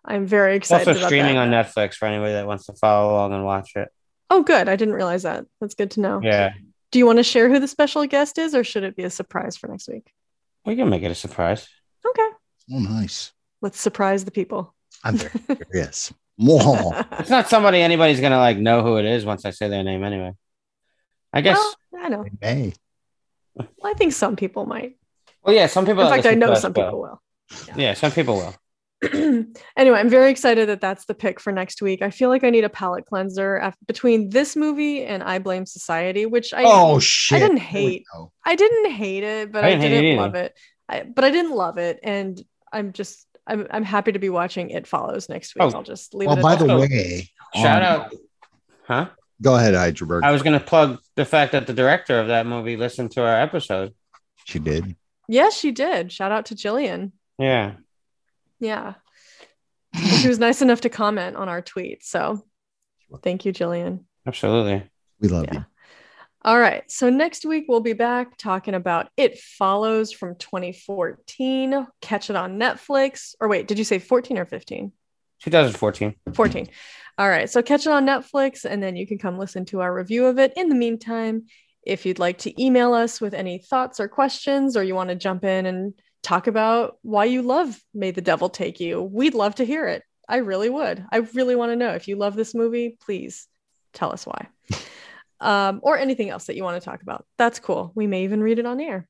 I'm very It's excited. also about streaming that. on Netflix for anybody that wants to follow along and watch it. Oh, good. I didn't realize that. That's good to know. Yeah, Do you want to share who the special guest is, or should it be a surprise for next week? we can make it a surprise. Okay, Oh, nice. let's surprise the people. I'm very curious. Whoa. It's not somebody anybody's gonna like know who it is once I say their name anyway. I guess. Well, I know. Hey. Well, I think some people might. well, yeah, some people. In fact, I know some will. people will. Yeah, some people will. anyway, I'm very excited that that's the pick for next week. I feel like I need a palate cleanser af- between this movie and I Blame Society, which I Oh, shit. I didn't hate. I didn't hate it, but I I didn't hate didn't, it love it. I, but I didn't love it, and I'm just I'm I'm happy to be watching It Follows next week. Oh. I'll just leave Well, it. By the Oh, way, Shout um, out, huh? Go ahead, Hydraberg. I was gonna plug the fact that the director of that movie listened to our episode. She did. yes, she did. Shout out to Jillian. Yeah, Yeah, she was nice enough to comment on our tweet. So thank you, Jillian. absolutely. We love Yeah. you. All right. So next week we'll be back talking about It Follows from 2014. Catch it on Netflix. Or wait, did you say 14 or 15? 2014. 14. All right. So catch it on Netflix and then you can come listen to our review of it. In the meantime, if you'd like to email us with any thoughts or questions, or you want to jump in and talk about why you love May the Devil Take You, we'd love to hear it. I really would. I really want to know if you love this movie, please tell us why. um, or anything else that you want to talk about. That's cool. We may even read it on air.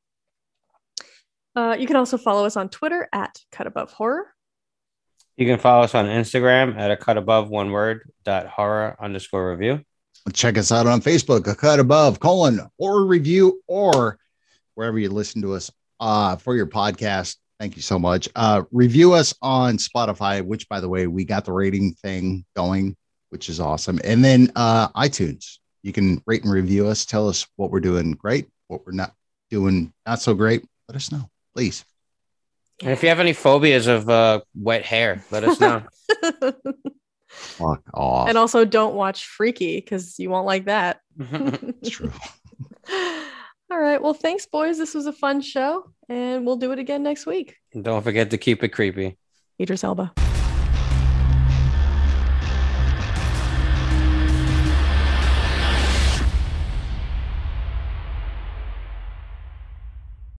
Uh, you can also follow us on Twitter at Cut Above Horror. You can follow us on Instagram at a cut above one word dot horror underscore review. Check us out on Facebook, a cut above colon or review or wherever you listen to us uh, for your podcast. Thank you so much. Uh, review us on Spotify, which by the way, we got the rating thing going, which is awesome. And then uh, iTunes, you can rate and review us. Tell us what we're doing great, what we're not doing not so great. Let us know, please. And if you have any phobias of uh, wet hair, let us know. Fuck off. and also don't watch Freaky because you won't like that. it's true. All right. Well, thanks, boys. This was a fun show, and we'll do it again next week. Don't forget to keep it creepy. Idris Elba.